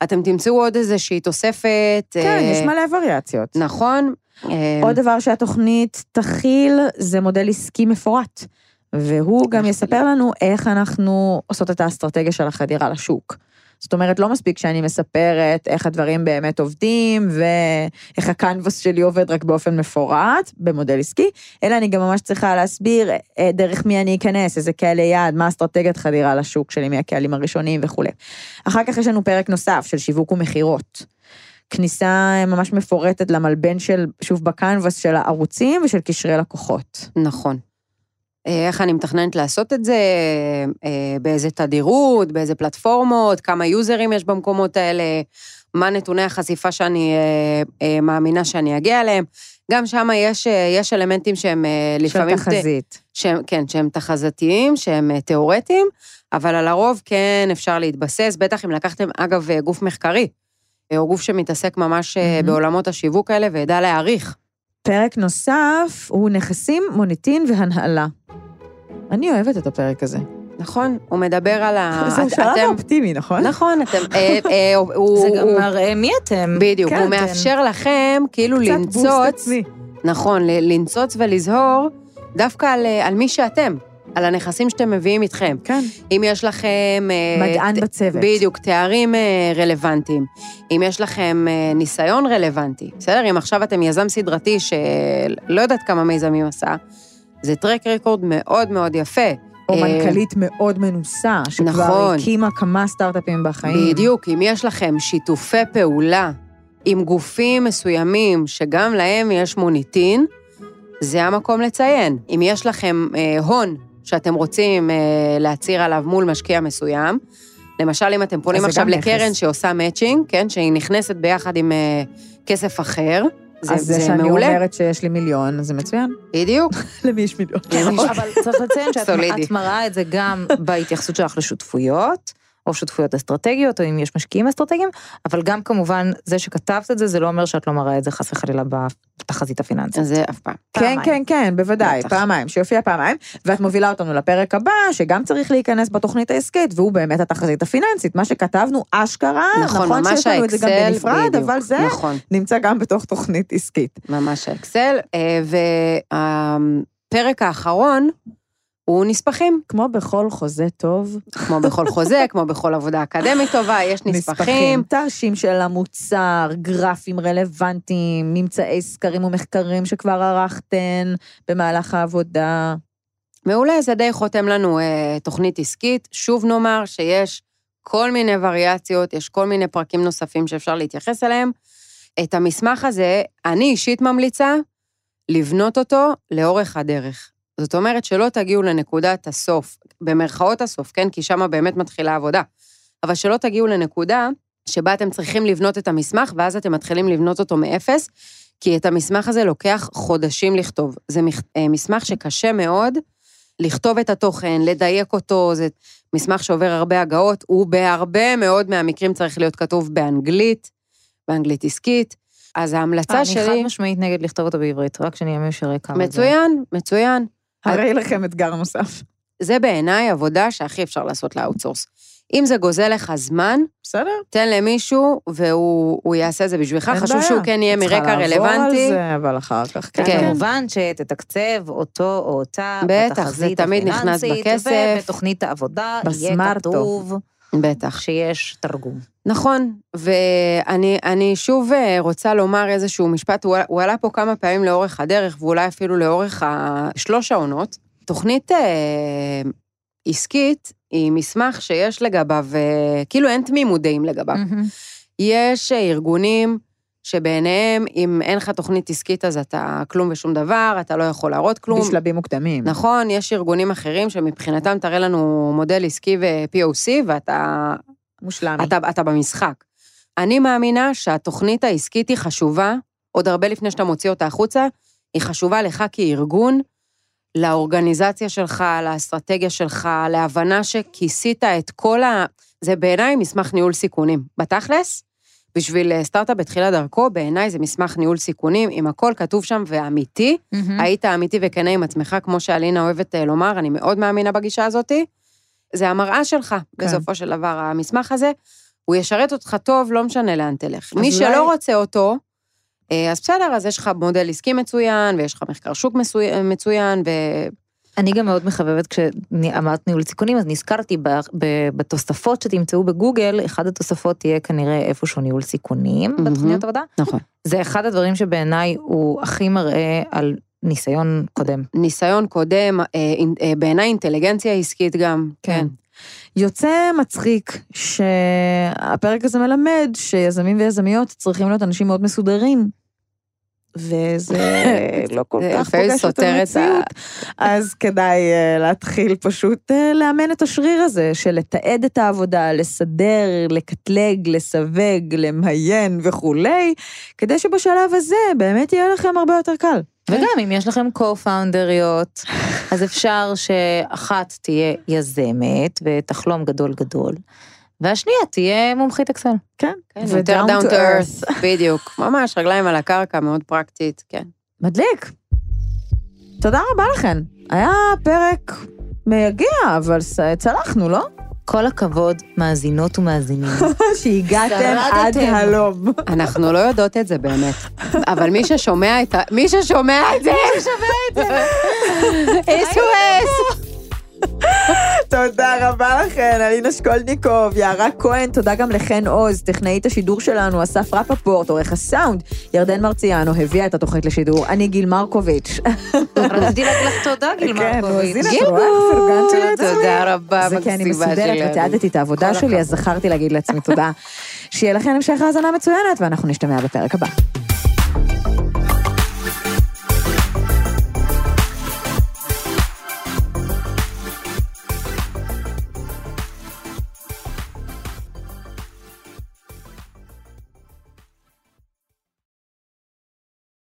אתם תמצאו עוד איזושהי תוספת. כן, אה, יש מלא וריאציות. נכון. אה, עוד דבר שהתוכנית תכיל זה מודל עסקי מפורט, והוא גם יספר לנו איך אנחנו עושות את האסטרטגיה של החדירה לשוק. זאת אומרת, לא מספיק שאני מספרת איך הדברים באמת עובדים, ואיך הקנבוס שלי עובד רק באופן מפורט, במודל עסקי, אלא אני גם ממש צריכה להסביר אה, דרך מי אני אכנס, איזה קהלי יעד, מה אסטרטגיית חדירה לשוק שלי, מי הקהלים הראשונים וכולי. אחר כך יש לנו פרק נוסף של שיווק ומכירות. כניסה ממש מפורטת למלבן של, שוב, בקנבס של הערוצים ושל קשרי לקוחות. נכון. אה, איך אני מתכננת לעשות את זה, אה, באיזה תדירות, באיזה פלטפורמות, כמה יוזרים יש במקומות האלה, מה נתוני החשיפה שאני אה, מאמינה שאני אגיע אליהם. גם שם יש, יש אלמנטים שהם של לפעמים... ת- תחזית. שהם, כן, שהם תחזתיים, שהם תיאורטיים, אבל על הרוב כן אפשר להתבסס, בטח אם לקחתם, אגב, גוף מחקרי, או גוף שמתעסק ממש מהמם. בעולמות השיווק האלה וידע להעריך. פרק נוסף הוא נכסים, מוניטין והנהלה. אני אוהבת את הפרק הזה. נכון? הוא מדבר על ה... זה שלב אופטימי, נכון? נכון, אתם... אה, אה, זה גם מראה מי אתם. בדיוק, כן, הוא. מאפשר לכם כאילו קצת בוסט לנצוץ, עצמי. נכון, לנצוץ ולזהור דווקא על, אה, על מי שאתם, על הנכסים שאתם מביאים איתכם. כן, אם יש לכם... אה, מדען ת- בצוות. בדיוק, תארים אה, רלוונטיים. אם יש לכם אה, ניסיון רלוונטי, בסדר? אם עכשיו אתם יזם סדרתי שלא יודעת כמה מיזמים עשה, זה טרק רקורד מאוד מאוד יפה. או מנכ"לית מאוד מנוסה, שכבר נכון. הקימה כמה סטארט-אפים בחיים. בדיוק, אם יש לכם שיתופי פעולה עם גופים מסוימים שגם להם יש מוניטין, זה המקום לציין. אם יש לכם אה, הון שאתם רוצים אה, להצהיר עליו מול משקיע מסוים, למשל, אם אתם פונים עכשיו לקרן נכס. שעושה מאצ'ינג, כן, שהיא נכנסת ביחד עם אה, כסף אחר, זה, אז זה זה שאני מעולה. אומרת שיש לי מיליון, זה מצוין. בדיוק. למי יש מיליון? אבל צריך לציין שאת מראה את זה גם בהתייחסות שלך לשותפויות, או שותפויות אסטרטגיות, או אם יש משקיעים אסטרטגיים, אבל גם כמובן, זה שכתבת את זה, זה לא אומר שאת לא מראה את זה חס וחלילה בתחזית הפיננסית. זה אף פעם. כן, פעמיים. כן, כן, בוודאי, בטח. פעמיים, שיופיע פעמיים, ואת מובילה אותנו לפרק הבא, שגם צריך להיכנס בתוכנית העסקית, והוא באמת התחזית הפיננסית, מה שכתבנו אשכרה, נכון, ממש שיש לנו את זה גם בנפרד, בדיוק. אבל זה נכון. נמצא גם בתוך תוכנית עסקית. ממש האקסל, אה, והפרק האחרון הוא נספחים, כמו בכל חוזה טוב, כמו בכל חוזה, כמו בכל עבודה אקדמית טובה, יש נספחים. תרשים של המוצר, גרפים רלוונטיים, ממצאי סקרים ומחקרים שכבר ערכתן במהלך העבודה. מעולה, זה די חותם לנו אה, תוכנית עסקית. שוב נאמר שיש כל מיני וריאציות, יש כל מיני פרקים נוספים שאפשר להתייחס אליהם. את המסמך הזה, אני אישית ממליצה לבנות אותו לאורך הדרך. זאת אומרת שלא תגיעו לנקודת הסוף, במרכאות הסוף, כן? כי שם באמת מתחילה העבודה. אבל שלא תגיעו לנקודה שבה אתם צריכים לבנות את המסמך, ואז אתם מתחילים לבנות אותו מאפס, כי את המסמך הזה לוקח חודשים לכתוב. זה אה, מסמך שקשה מאוד לכתוב את התוכן, לדייק אותו, זה מסמך שעובר הרבה הגאות, הוא בהרבה מאוד מהמקרים צריך להיות כתוב באנגלית, באנגלית עסקית. אז ההמלצה אני שלי... חד משמעית נגד לכתוב אותו בעברית, רק שירי כמה זה. מצוין, מצוין. הרי לכם אתגר נוסף. זה בעיניי עבודה שהכי אפשר לעשות לאאוטסורס. אם זה גוזל לך זמן, בסדר? תן למישהו והוא הוא יעשה את זה בשבילך. חשוב בעיה. שהוא כן יהיה מרקע צריכה לעבור על רלוונטי. זה, אבל אחר כך, כן. כן. כמובן שתתקצב אותו או אותה בטח, זה בתחזית תמיד נכנס הפיננסית, בכסף. ובתוכנית העבודה יהיה. כתוב בטח. שיש תרגום. נכון, ואני אני שוב אה, רוצה לומר איזשהו משפט, הוא, הוא עלה פה כמה פעמים לאורך הדרך, ואולי אפילו לאורך שלוש העונות. תוכנית אה, עסקית היא מסמך שיש לגביו, אה, כאילו אין תמימות דעים לגביו. מהמם. יש אה, ארגונים שבעיניהם, אם אין לך תוכנית עסקית אז אתה כלום ושום דבר, אתה לא יכול להראות כלום. בשלבים מוקדמים. נכון, יש ארגונים אחרים שמבחינתם תראה לנו מודל עסקי ו-POC, ואתה מושלמי. אתה, אתה במשחק. אני מאמינה שהתוכנית העסקית היא חשובה, עוד הרבה לפני שאתה מוציא אותה החוצה, היא חשובה לך כארגון, לאורגניזציה שלך, לאסטרטגיה שלך, להבנה שכיסית את כל ה... זה בעיניי מסמך ניהול סיכונים. בתכלס, בשביל אה, סטארט-אפ בתחילת דרכו, בעיניי זה מסמך ניהול סיכונים, עם הכל כתוב שם ואמיתי. מהמם. היית אמיתי וכנה עם עצמך, כמו שאלינה אוהבת אה, לומר, אני מאוד מאמינה בגישה הזאתי. זה המראה שלך, כן. בסופו של דבר, המסמך הזה. הוא ישרת אותך טוב, לא משנה לאן תלך. מי אולי- שלא רוצה אותו, אה, אז בסדר, אז יש לך מודל עסקי מצוין, ויש לך מחקר שוק מצוי- מצוין, ו... אני גם מאוד מחבבת, כשאמרת ניהול סיכונים, אז נזכרתי בתוספות שתמצאו בגוגל, אחד התוספות תהיה כנראה איפשהו ניהול סיכונים מהמם. בתוכניות עבודה. נכון. זה אחד הדברים שבעיניי הוא הכי מראה על ניסיון קודם. ניסיון קודם, אה, אה, בעיניי אינטליגנציה עסקית גם. כן. יוצא מצחיק שהפרק הזה מלמד שיזמים ויזמיות צריכים להיות אנשים מאוד מסודרים. וזה לא כל כך פוגש את המציאות. אז כדאי אה, להתחיל פשוט לאמן את השריר הזה של לתעד את העבודה, לסדר, לקטלג, לסווג, למיין וכולי, כדי שבשלב הזה באמת יהיה לכם הרבה יותר קל. וגם אם יש לכם co-founderיות, אז אפשר שאחת תהיה יזמת ותחלום גדול גדול, והשנייה תהיה מומחית אקסל. כן, כן, יותר down to earth, בדיוק. ממש, רגליים על הקרקע, מאוד פרקטית, כן. מדליק. תודה רבה לכן. היה פרק מייגע, אבל צלחנו, לא? כל הכבוד, מאזינות ומאזינים. שהגעתם עד. הלום. אנחנו לא יודעות את זה באמת, אבל מי ששומע את ה... מי ששומע את זה... מי ששומע את זה... SOS! תודה רבה לכן, אלינה שקולניקוב, יערה כהן, תודה גם לחן עוז, טכנאית השידור שלנו, אסף רפפורט, עורך הסאונד, ירדן מרציאנו, הביאה את התוכנית לשידור, אני גיל מרקוביץ'. רציתי להגיד לך תודה, גיל כן, אז מרקוביץ'. הנה, את רואה, פרגנתי לעצמי. תודה רבה, זה כי אני מקסימה מסודרת שלנו. ותיעדתי את העבודה שלי, אז. זכרתי להגיד לעצמי תודה. שיהיה לכם המשך האזנה מצוינת, ואנחנו נשתמע בפרק הבא.